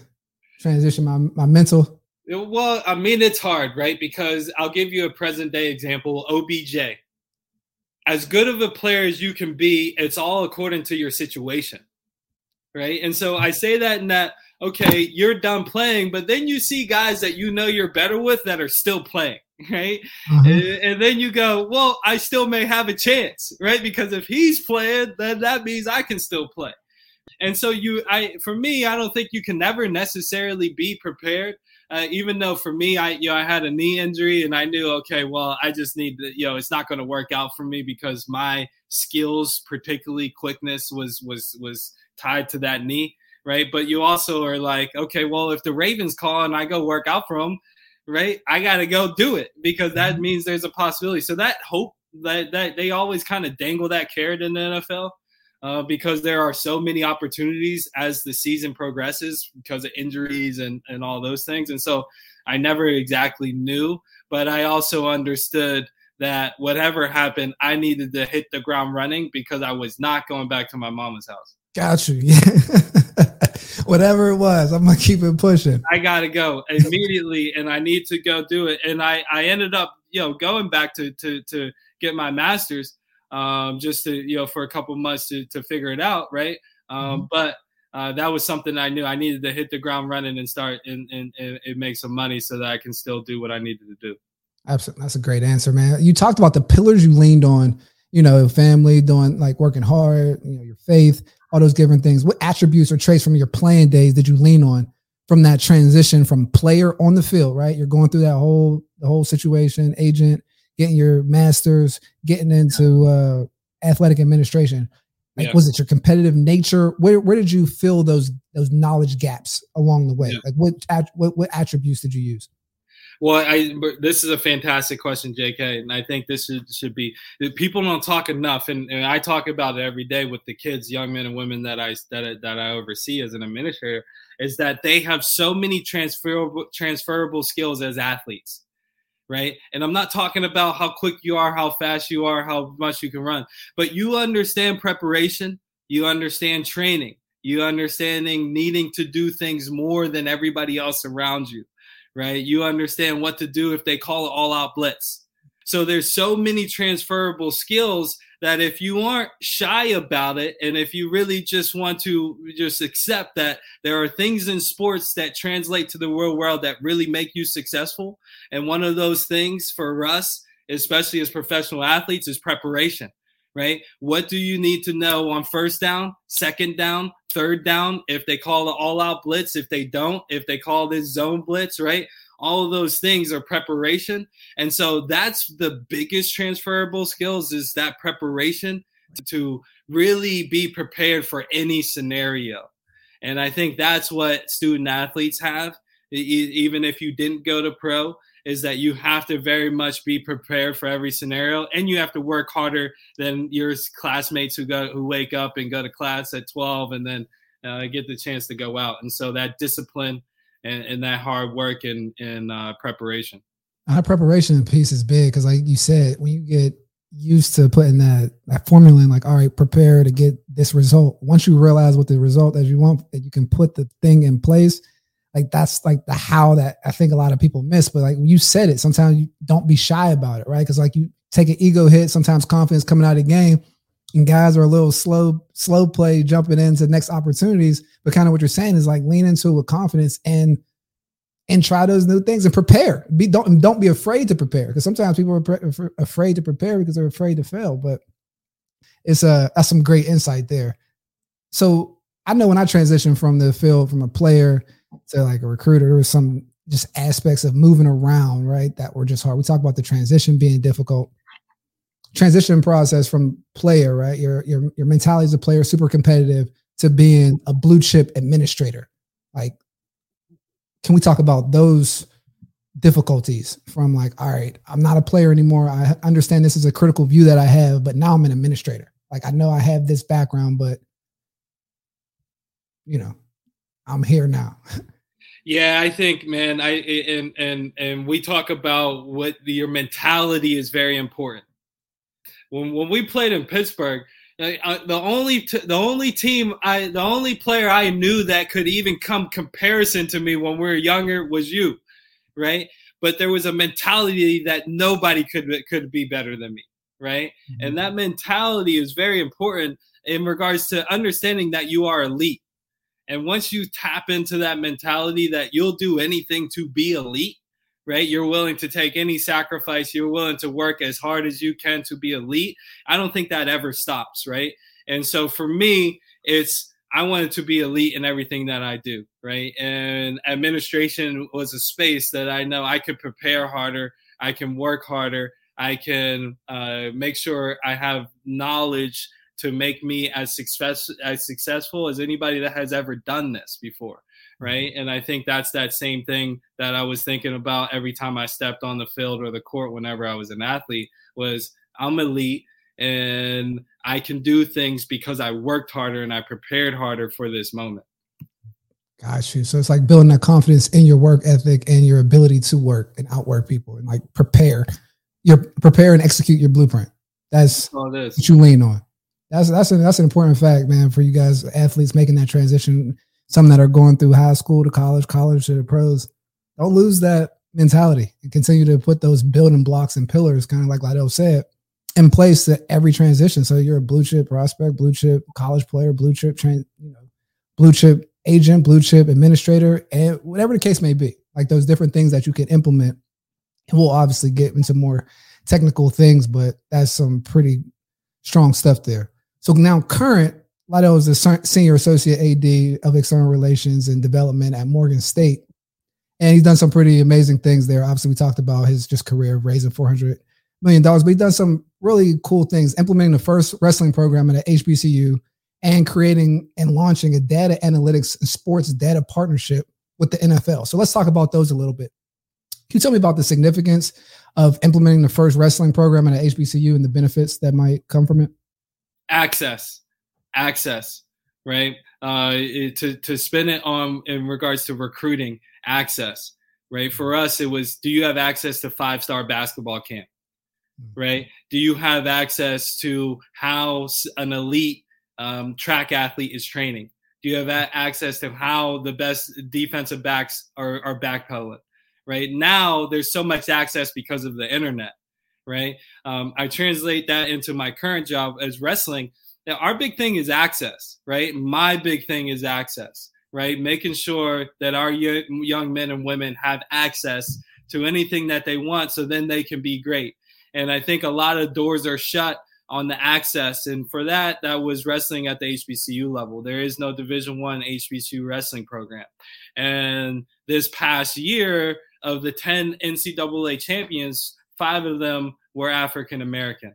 transition my my mental. Well, I mean it's hard, right? Because I'll give you a present day example. OBJ, as good of a player as you can be, it's all according to your situation. Right. And so I say that in that okay, you're done playing, but then you see guys that you know you're better with that are still playing, right? Uh-huh. And, and, then you go, well, I still may have a chance, right? Because if he's playing, then that means I can still play. And so you, I, for me, I don't think you can never necessarily be prepared. Uh, even though for me, I, you know, I had a knee injury and I knew, okay, well, I just need to, you know, it's not going to work out for me because my skills, particularly quickness, was was was tied to that knee right? But you also are like, okay, well, if the Ravens call and I go work out for them, right? I got to go do it because that mm-hmm. means there's a possibility. So that hope that that they always kind of dangle that carrot in the NFL. Uh, because there are so many opportunities as the season progresses because of injuries and, and all those things. And so I never exactly knew, but I also understood that whatever happened, I needed to hit the ground running because I was not going back to my mama's house. Got you. Yeah. Whatever it was, I'm gonna keep it pushing. I gotta go immediately, and I need to go do it. And I I ended up you know going back to to to get my master's, um, just to you know for a couple months to to figure it out, right? Um, mm-hmm. But uh, that was something I knew I needed to hit the ground running and start and, and, and make some money so that I can still do what I needed to do. Absolutely, that's a great answer, man. You talked about the pillars you leaned on. You know, family, doing like working hard. You know, your faith all those different things. What attributes or traits from your playing days did you lean on from that transition from player on the field, right? You're going through that whole the whole situation, agent, getting your masters, getting into uh, athletic administration. Like, yeah. was it your competitive nature? Where where did you fill those those knowledge gaps along the way? Yeah. Like what, what what attributes did you use? Well, I this is a fantastic question, J.K., and I think this should, should be people don't talk enough, and, and I talk about it every day with the kids, young men and women that I that that I oversee as an administrator, is that they have so many transferable transferable skills as athletes, right? And I'm not talking about how quick you are, how fast you are, how much you can run, but you understand preparation, you understand training, you understanding needing to do things more than everybody else around you right? You understand what to do if they call it all out blitz. So there's so many transferable skills that if you aren't shy about it and if you really just want to just accept that there are things in sports that translate to the real world that really make you successful and one of those things for us especially as professional athletes is preparation right? What do you need to know on first down, second down, third down? If they call the all out blitz, if they don't, if they call this zone blitz, right? All of those things are preparation. And so that's the biggest transferable skills is that preparation to really be prepared for any scenario. And I think that's what student athletes have. Even if you didn't go to pro, is that you have to very much be prepared for every scenario and you have to work harder than your classmates who go who wake up and go to class at 12 and then uh, get the chance to go out. And so that discipline and, and that hard work and, and uh, preparation. Our preparation piece is big because like you said when you get used to putting that that formula in like all right prepare to get this result. Once you realize what the result that you want that you can put the thing in place like that's like the how that I think a lot of people miss. But like you said it, sometimes you don't be shy about it, right? Because like you take an ego hit, sometimes confidence coming out of the game, and guys are a little slow, slow play jumping into next opportunities. But kind of what you're saying is like lean into it with confidence and and try those new things and prepare. Be don't don't be afraid to prepare because sometimes people are pre- afraid to prepare because they're afraid to fail. But it's a that's some great insight there. So I know when I transitioned from the field from a player to like a recruiter, there was some just aspects of moving around, right? That were just hard. We talk about the transition being difficult. Transition process from player, right? Your your your mentality as a player, super competitive, to being a blue chip administrator. Like, can we talk about those difficulties from like, all right, I'm not a player anymore. I understand this is a critical view that I have, but now I'm an administrator. Like I know I have this background, but you know, I'm here now. Yeah, I think, man, I and and and we talk about what your mentality is very important. When when we played in Pittsburgh, uh, the only t- the only team I the only player I knew that could even come comparison to me when we were younger was you, right? But there was a mentality that nobody could could be better than me, right? Mm-hmm. And that mentality is very important in regards to understanding that you are elite And once you tap into that mentality that you'll do anything to be elite, right? You're willing to take any sacrifice, you're willing to work as hard as you can to be elite. I don't think that ever stops, right? And so for me, it's I wanted to be elite in everything that I do, right? And administration was a space that I know I could prepare harder, I can work harder, I can uh, make sure I have knowledge to make me as success as successful as anybody that has ever done this before, mm-hmm. right? And I think that's that same thing that I was thinking about every time I stepped on the field or the court whenever I was an athlete was I'm elite and I can do things because I worked harder and I prepared harder for this moment. Got you. So it's like building that confidence in your work ethic and your ability to work and outwork people and like prepare. your prepare and execute your blueprint. That's all it is. what you lean on. That's that's a, that's an important fact, man, for you guys athletes making that transition. Some that are going through high school to college, college to the pros. Don't lose that mentality and continue to put those building blocks and pillars, kind of like Lydell said, in place at every transition. So you're a blue chip prospect, blue chip college player, blue chip train, you know, blue chip agent, blue chip administrator, and whatever the case may be. Like those different things that you can implement. And we'll obviously get into more technical things, but that's some pretty strong stuff there. So now current, Lydell is a senior associate AD of external relations and development at Morgan State. And he's done some pretty amazing things there. Obviously, we talked about his just career of raising 400 million dollars, but he's done some really cool things, implementing the first wrestling program at HBCU and creating and launching a data analytics and sports data partnership with the NFL. So let's talk about those a little bit. Can you tell me about the significance of implementing the first wrestling program at HBCU and the benefits that might come from it? Access, access, right? Uh, to to spin it on in regards to recruiting, access, right? For us, it was: Do you have access to five star basketball camp? right? Do you have access to how an elite um, track athlete is training? Do you have access to how the best defensive backs are, are backpedaling? Right now, there's so much access because of the internet. Right. Um, I translate that into my current job as wrestling. Now, our big thing is access. Right. My big thing is access. Right. Making sure that our young men and women have access to anything that they want, so then they can be great and I think a lot of doors are shut on the access and for that that was wrestling at the hbcu level there is no division one hbcu wrestling program and this past year of the 10 ncaa champions five of them were african american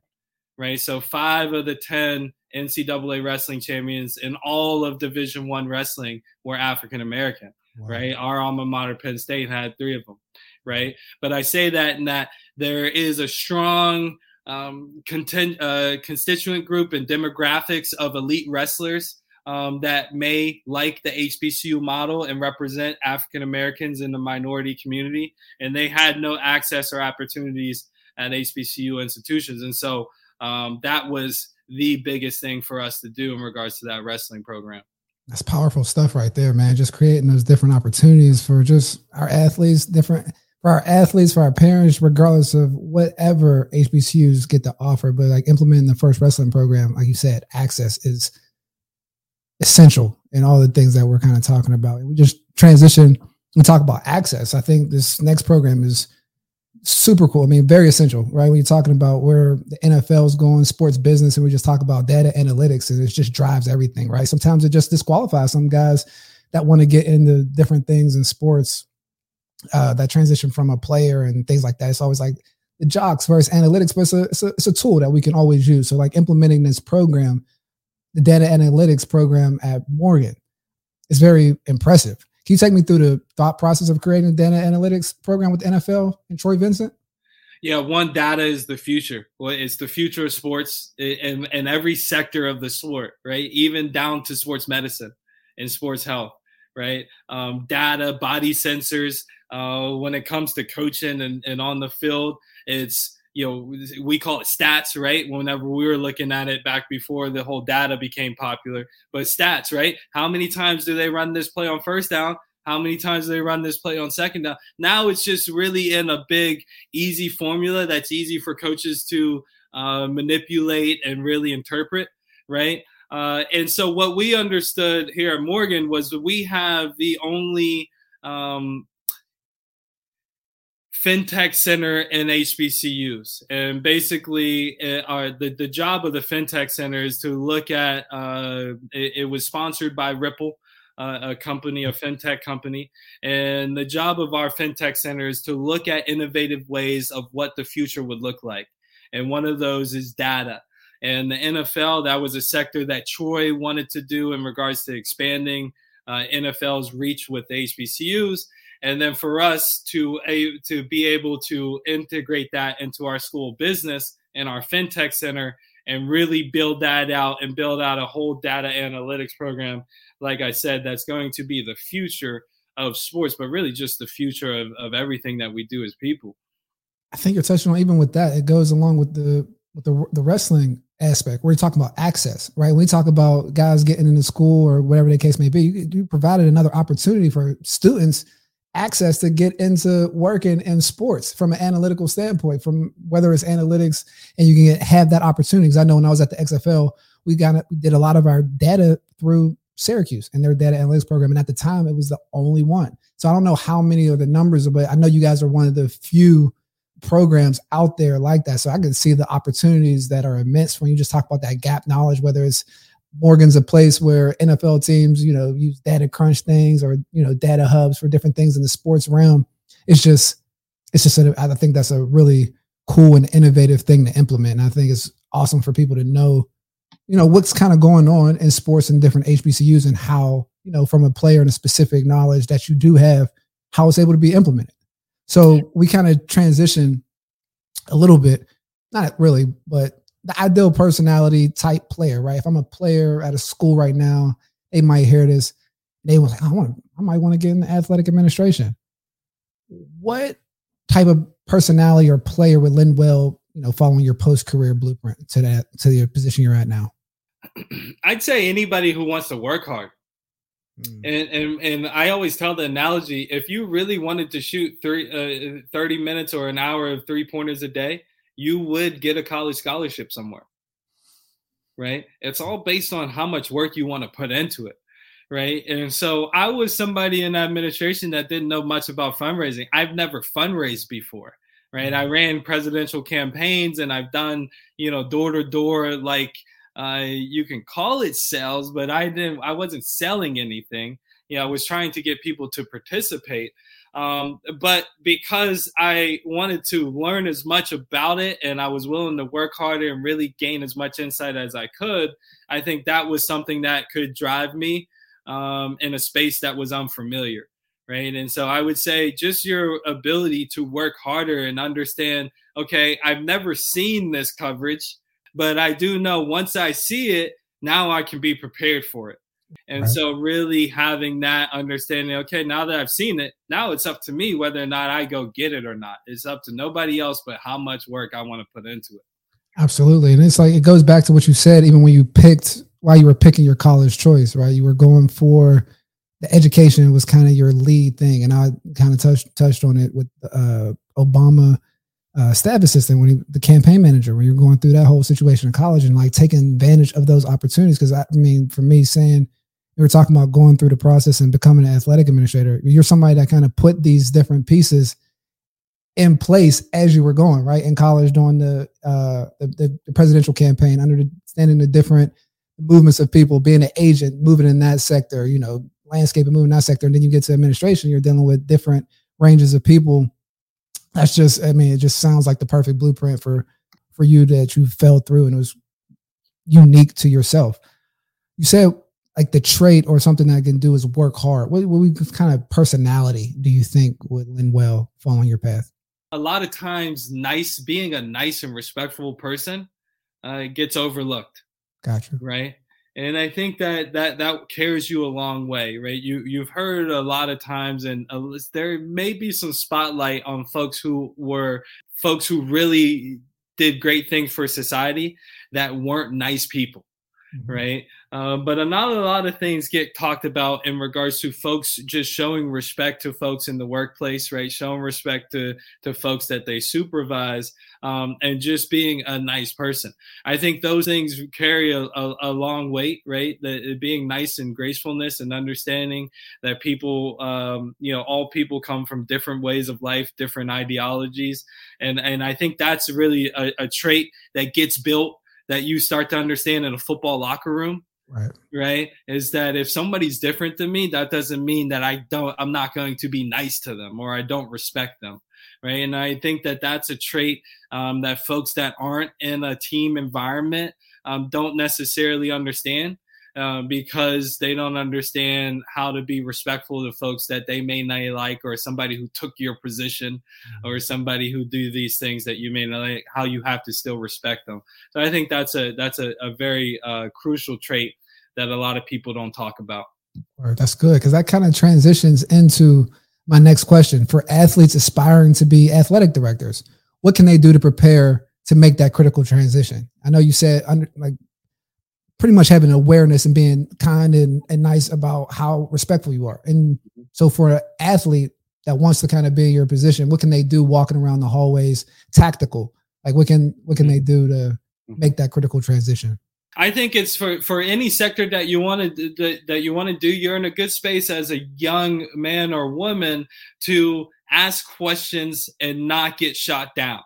right? So five of the 10 ncaa wrestling champions in all of division one wrestling were african american wow. right? Our alma mater penn state had three of them right? But i say that in that there is a strong um, content, uh, constituent group and demographics of elite wrestlers um, that may like the HBCU model and represent African Americans in the minority community, and they had no access or opportunities at HBCU institutions, and so um, that was the biggest thing for us to do in regards to that wrestling program. That's powerful stuff right there, man. Just creating those different opportunities for just our athletes, different for our athletes, for our parents, regardless of whatever HBCUs get to offer. But like implementing the first wrestling program, like you said, access is essential in all the things that we're kind of talking about. We just transition and talk about access. I think this next program is super cool. I mean, very essential, right? When you're talking about where the NFL is going, sports business, and we just talk about data analytics, and it just drives everything, right? Sometimes it just disqualifies some guys that want to get into different things in sports uh, that transition from a player and things like that. It's always like the jocks versus analytics, but it's a, it's a, it's a tool that we can always use. So like implementing this program, the data analytics program at Morgan, is very impressive. Can you take me through the thought process of creating a data analytics program with NFL and Troy Vincent? Yeah, one data is the future. Well, it's the future of sports and, and every sector of the sport, right? Even down to sports medicine and sports health, right? Um, data, body sensors, uh, when it comes to coaching and, and on the field. It's you know we call it stats, right? Whenever we were looking at it back before the whole data became popular, but stats, right? How many times do they run this play on first down? How many times do they run this play on second down? Now it's just really in a big, easy formula that's easy for coaches to uh, manipulate and really interpret, right? Uh, and so what we understood here at Morgan was we have the only um, fintech center in HBCUs. And basically, it, uh, the, the job of the fintech center is to look at, uh, it, it, was sponsored by Ripple. Uh, a company, a fintech company. And the job of our fintech center is to look at innovative ways of what the future would look like. And one of those is data. And the NFL, that was a sector that Troy wanted to do in regards to expanding uh, NFL's reach with HBCUs and then for us to a, to be able to integrate that into our school business and our fintech center and really build that out and build out a whole data analytics program like i said that's going to be the future of sports but really just the future of, of everything that we do as people. I think you're touching on even with that it goes along with the with the, the wrestling aspect we're talking about access right? When we talk about guys getting into school or whatever the case may be you, you provided another opportunity for students access to get into working in sports from an analytical standpoint, from whether it's analytics and you can get, have that opportunity. Because I know when I was at the XFL, we got we did a lot of our data through Syracuse and their data analytics program, and at the time it was the only one. So I don't know how many of the numbers, but I know you guys are one of the few programs out there like that. So I can see the opportunities that are immense when you just talk about that gap knowledge, whether it's Morgan's a place where NFL teams, you know, use data crunch things or you know data hubs for different things in the sports realm. It's just, it's just, a, I think that's a really cool and innovative thing to implement. And I think it's awesome for people to know, you know, what's kind of going on in sports and different HBCUs and how, you know, from a player and a specific knowledge that you do have, how it's able to be implemented. So we kind of transition a little bit, not really, but the ideal personality type player, right? If I'm a player at a school right now, they might hear this. They will say, I want I might want to get in the athletic administration. What type of personality or player would lend well, you know, following your post career blueprint to that to the position you're at now? I'd say anybody who wants to work hard. Mm. And, and and I always tell the analogy: if you really wanted to shoot three, uh, 30 minutes or an hour of three pointers a day, you would get a college scholarship somewhere. Right? It's all based on how much work you want to put into it. Right. And so I was somebody in administration that didn't know much about fundraising. I've never fundraised before. Right. I ran presidential campaigns and I've done, you know, door to door, like uh, you can call it sales, but I didn't, I wasn't selling anything. You know, I was trying to get people to participate. Um, but because I wanted to learn as much about it and I was willing to work harder and really gain as much insight as I could, I think that was something that could drive me um, in a space that was unfamiliar. Right. And so I would say just your ability to work harder and understand okay, I've never seen this coverage, but I do know once I see it, now I can be prepared for it. And right. so, really having that understanding, okay, now that I've seen it, now it's up to me whether or not I go get it or not. It's up to nobody else but how much work I want to put into it. Absolutely. And it's like, it goes back to what you said, even when you picked, while you were picking your college choice, right? You were going for the education was kind of your lead thing. And I kind of touched, touched on it with uh, Obama uh, staff assistant when he, the campaign manager, when you're going through that whole situation in college and like taking advantage of those opportunities. Cause I, I mean, for me saying, we were talking about going through the process and becoming an athletic administrator. You're somebody that kind of put these different pieces in place as you were going, right? In college, doing the uh, the, the, presidential campaign, understanding the different movements of people, being an agent, moving in that sector, you know, landscape and moving that sector, and then you get to administration, you're dealing with different ranges of people. That's just, I mean, it just sounds like the perfect blueprint for for you that you fell through, and it was unique to yourself. You said like the trait or something that I can do is work hard. What, what kind of personality do you think would lend well following your path? A lot of times, nice being a nice and respectful person uh, gets overlooked. Gotcha. Right. And I think that that that carries you a long way, right? You you've heard a lot of times, and uh, there may be some spotlight on folks who were folks who really did great things for society that weren't nice people, mm-hmm. right? Uh, but not a lot of things get talked about in regards to folks just showing respect to folks in the workplace, right? Showing respect to to folks that they supervise, um, and just being a nice person. I think those things carry a, a, a long weight, right? That being nice and gracefulness and understanding that people, um, you know, all people come from different ways of life, different ideologies, and and I think that's really a, a trait that gets built that you start to understand in a football locker room right. Right? Is that if somebody's different than me that doesn't mean that i don't i'm not going to be nice to them or i don't respect them. Right? And i think that that's a trait um, that folks that aren't in a team environment um, don't necessarily understand uh, because they don't understand how to be respectful to folks that they may not like or somebody who took your position mm-hmm. or somebody who do these things that you may not like how you have to still respect them. So i think that's a that's a, a very uh, crucial trait that a lot of people don't talk about. That's good because that kind of transitions into my next question. For athletes aspiring to be athletic directors what can they do to prepare to make that critical transition? I know you said under, like pretty much having awareness and being kind and, and nice about how respectful you are. And so for an athlete that wants to kind of be in your position, what can they do walking around the hallways tactical? Like what can what can they do to mm-hmm. make that critical transition? I think it's for for any sector that you want to that, that you want to do. You're in a good space as a young man or woman to ask questions and not get shot down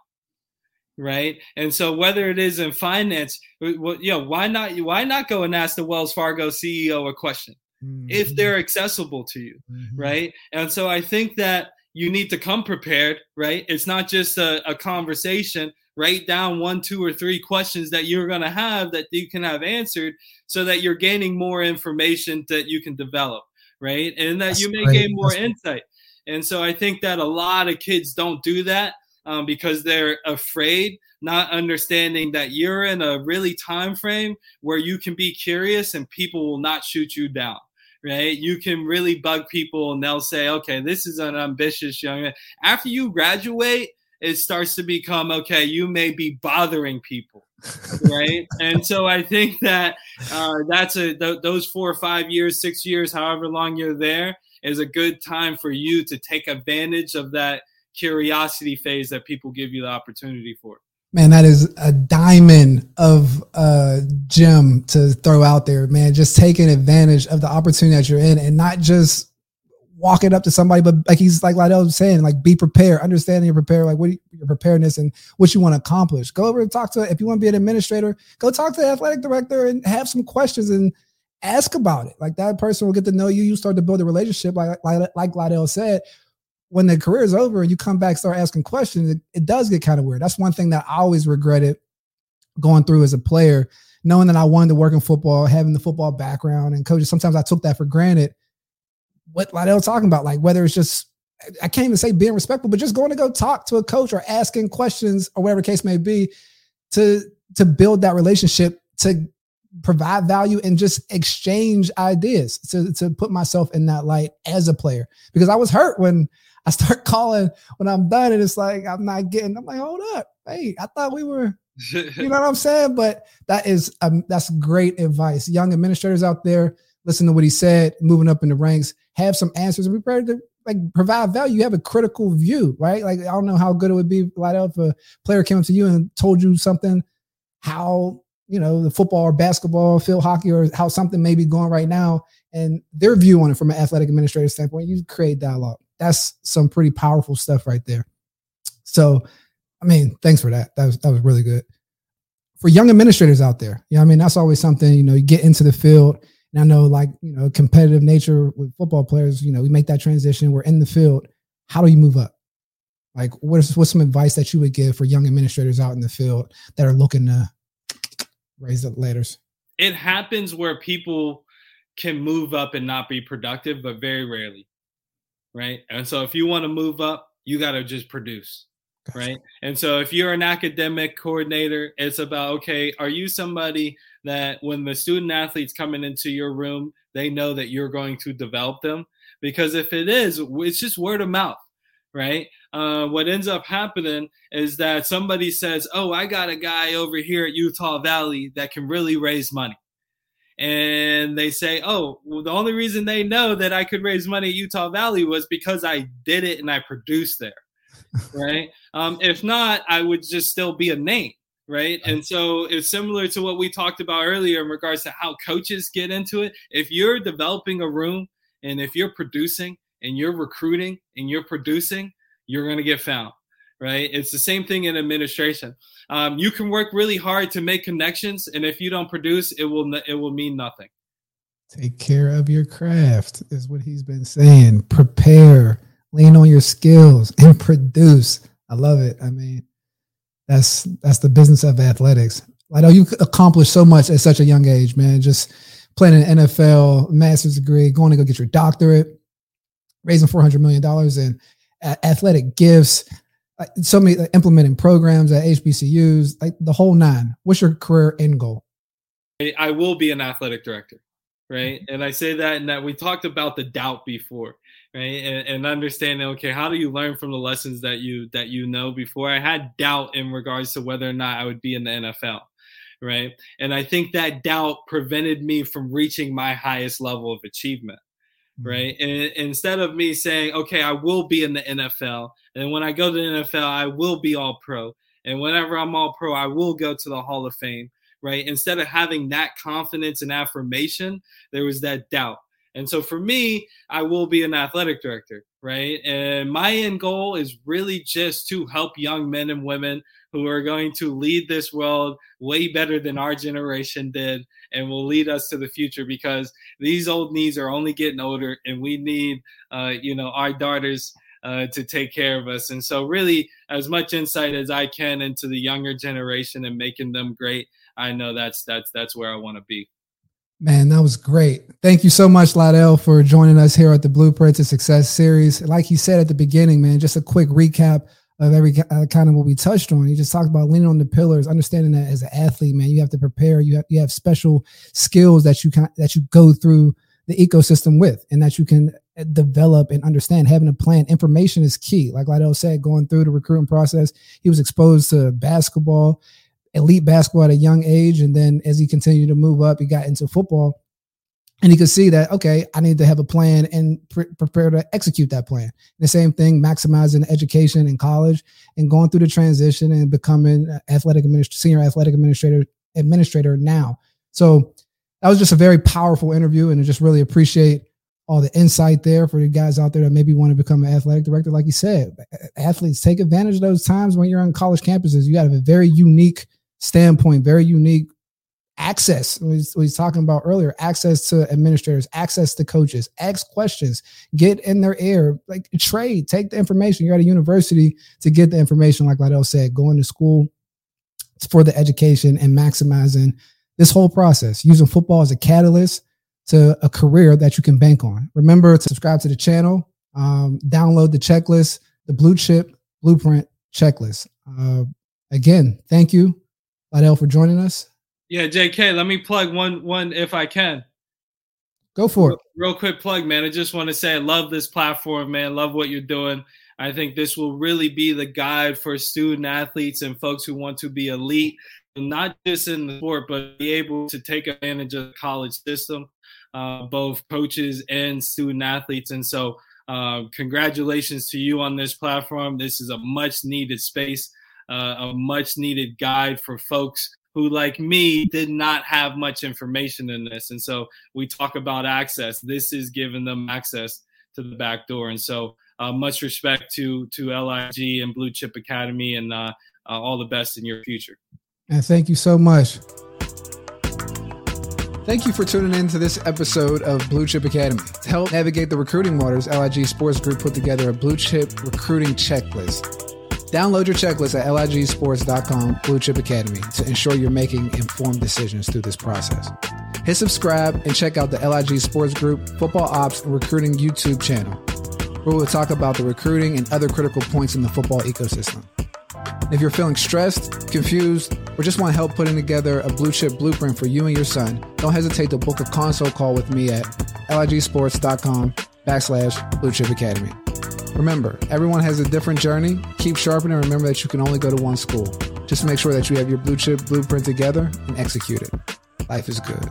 right? And so whether it is in finance, well, you know, why not? Why not go and ask the Wells Fargo CEO a question mm-hmm. if they're accessible to you, mm-hmm. right? And so I think that you need to come prepared, right? It's not just a, a conversation. Write down one, two, or three questions that you're going to have that you can have answered, so that you're gaining more information that you can develop, right? And that That's you may gain more That's insight. And so I think that a lot of kids don't do that um, because they're afraid, not understanding that you're in a really time frame where you can be curious and people will not shoot you down. Right, you can really bug people, and they'll say, "Okay, this is an ambitious young man." After you graduate, it starts to become okay. You may be bothering people, right? and so I think that uh, that's a th- those four or five years, six years, however long you're there, is a good time for you to take advantage of that curiosity phase that people give you the opportunity for. Man, that is a diamond of a gem to throw out there, man. Just taking advantage of the opportunity that you're in and not just walking up to somebody, but like he's like Lydell was saying, like be prepared, understanding your prepare, like what you, your preparedness and what you want to accomplish. Go over and talk to if you want to be an administrator, go talk to the athletic director and have some questions and ask about it. Like that person will get to know you. You start to build a relationship, like like, like said, when the career is over and you come back start asking questions, it, it does get kind of weird. That's one thing that I always regretted going through as a player, knowing that I wanted to work in football, having the football background and coaches. Sometimes I took that for granted. What Lydell talking about, like whether it's just I can't even say being respectful, but just going to go talk to a coach or asking questions or whatever case may be to to build that relationship to provide value and just exchange ideas to, to put myself in that light as a player because I was hurt when I start calling when I'm done, and it's like I'm not getting. I'm like, hold up, hey, I thought we were. you know what I'm saying? But that is um, that's great advice. Young administrators out there, listen to what he said. Moving up in the ranks, have some answers and be prepared to like provide value. You have a critical view, right? Like I don't know how good it would be, like if a player came up to you and told you something, how you know the football or basketball, field hockey, or how something may be going right now, and their view on it from an athletic administrator standpoint. You create dialogue that's some pretty powerful stuff right there. So, I mean, thanks for that. That was that was really good. For young administrators out there, yeah, you know I mean, that's always something, you know, you get into the field. And I know like, you know, competitive nature with football players, you know, we make that transition, we're in the field. How do you move up? Like what's what's some advice that you would give for young administrators out in the field that are looking to raise the ladders? It happens where people can move up and not be productive, but very rarely right? And so if you want to move up, you got to just produce, right? And so if you're an academic coordinator, it's about okay, are you somebody that when the student athletes coming into your room, they know that you're going to develop them? Because if it is, it's just word of mouth, right? Uh, what ends up happening is that somebody says, "Oh, I got a guy over here at Utah Valley that can really raise money." And they say, "Oh, well, the only reason they know that I could raise money at Utah Valley was because I did it and I produced there." right? Um, if not, I would just still be a name, right? And so it's similar to what we talked about earlier in regards to how coaches get into it. If you're developing a room and if you're producing and you're recruiting and you're producing, you're going to get found, right? It's the same thing in administration. Um, you can work really hard to make connections, and if you don't produce, it will it will mean nothing. Take care of your craft is what he's been saying. Prepare lean on your skills and produce. I love it. I mean, that's that's the business of athletics. I know you accomplished so much at such a young age, man. Just playing an NFL master's degree, going to go get your doctorate, raising four hundred million dollars in athletic gifts, so many implementing programs at HBCUs, like the whole nine. What's your career end goal? I will be an athletic director, right? And I say that, and that we talked about the doubt before right and, and understanding okay how do you learn from the lessons that you that you know before i had doubt in regards to whether or not i would be in the nfl right and i think that doubt prevented me from reaching my highest level of achievement mm-hmm. Mm-hmm. right? And instead of me saying okay i will be in the nfl and when i go to the nfl i will be all pro and whenever i'm all pro i will go to the hall of fame right? Instead of having that confidence and affirmation there was that doubt. And so for me, I will be an athletic director, right? And my end goal is really just to help young men and women who are going to lead this world way better than our generation did and will lead us to the future because these old knees are only getting older and we need, uh, you know, our daughters uh, to take care of us. And so, really, as much insight as I can into the younger generation and making them great, I know that's that's that's where I want to be. Man, that was great. Thank you so much, Lydell, for joining us here at the Blueprints to Success series. Like you said at the beginning, man, just a quick recap of every uh, kind of what we touched on. You just talked about leaning on the pillars, understanding that as an athlete, man, you have to prepare. You have you have special skills that you can that you go through the ecosystem with, and that you can uh, develop and understand. Having a plan, information is key. Like Lydell said, going through the recruiting process, he was exposed to basketball elite basketball at a young age. And then as he continued to move up, he got into football. And he could see that, okay, I need to have a plan and pre- prepare to execute that plan. The same thing, maximizing education in college and going through the transition and becoming athletic administrator, senior athletic administrator, administrator now. So that was just a very powerful interview. And I just really appreciate all the insight there for the guys out there that maybe want to become an athletic director. Like you said, athletes take advantage of those times when you're on college campuses. You have a very unique standpoint, very unique access. we, what talking about earlier, access to administrators, access to coaches, ask questions, get in their ear, like trade, take the information. You're at a university to get the information, like Lydell said, going to school for the education and maximizing this whole process, using football as a catalyst to a career that you can bank on. Remember to subscribe to the channel, um, download the checklist, the blue chip blueprint checklist. Uh, again, thank you Lydell, for joining us. Yeah, JK, let me plug one one if I can. Go for it. Real, quick plug, man. I just want to say I love this platform, man. Love what you're doing. I think this will really be the guide for student athletes and folks who want to be elite, not just in the sport, but be able to take advantage of the college system, uh, both coaches and student athletes. And so, uh, congratulations to you on this platform. This is a much needed space uh, a much needed guide for folks who, like me, did not have much information in this. And so we talk about access. This is giving them access to the back door. And so uh, much respect to to LIG and Blue Chip Academy, and uh, uh, all the best in your future. And thank you so much. Thank you for tuning in to this episode of Blue Chip Academy. To help navigate the recruiting waters, LIG Sports Group put together a Blue Chip recruiting checklist. Download your checklist at ligsports.com Blue Chip Academy to ensure you're making informed decisions through this process. Hit subscribe and check out the LIG Sports Group Football Ops and Recruiting YouTube channel, where we'll talk about the recruiting and other critical points in the football ecosystem. If you're feeling stressed, confused, or just want help putting together a blue chip blueprint for you and your son, don't hesitate to book a consult call with me at ligsports.com backslash blue chip academy. Remember, everyone has a different journey. Keep sharpening and remember that you can only go to one school. Just make sure that you have your blue chip blueprint together and execute it. Life is good.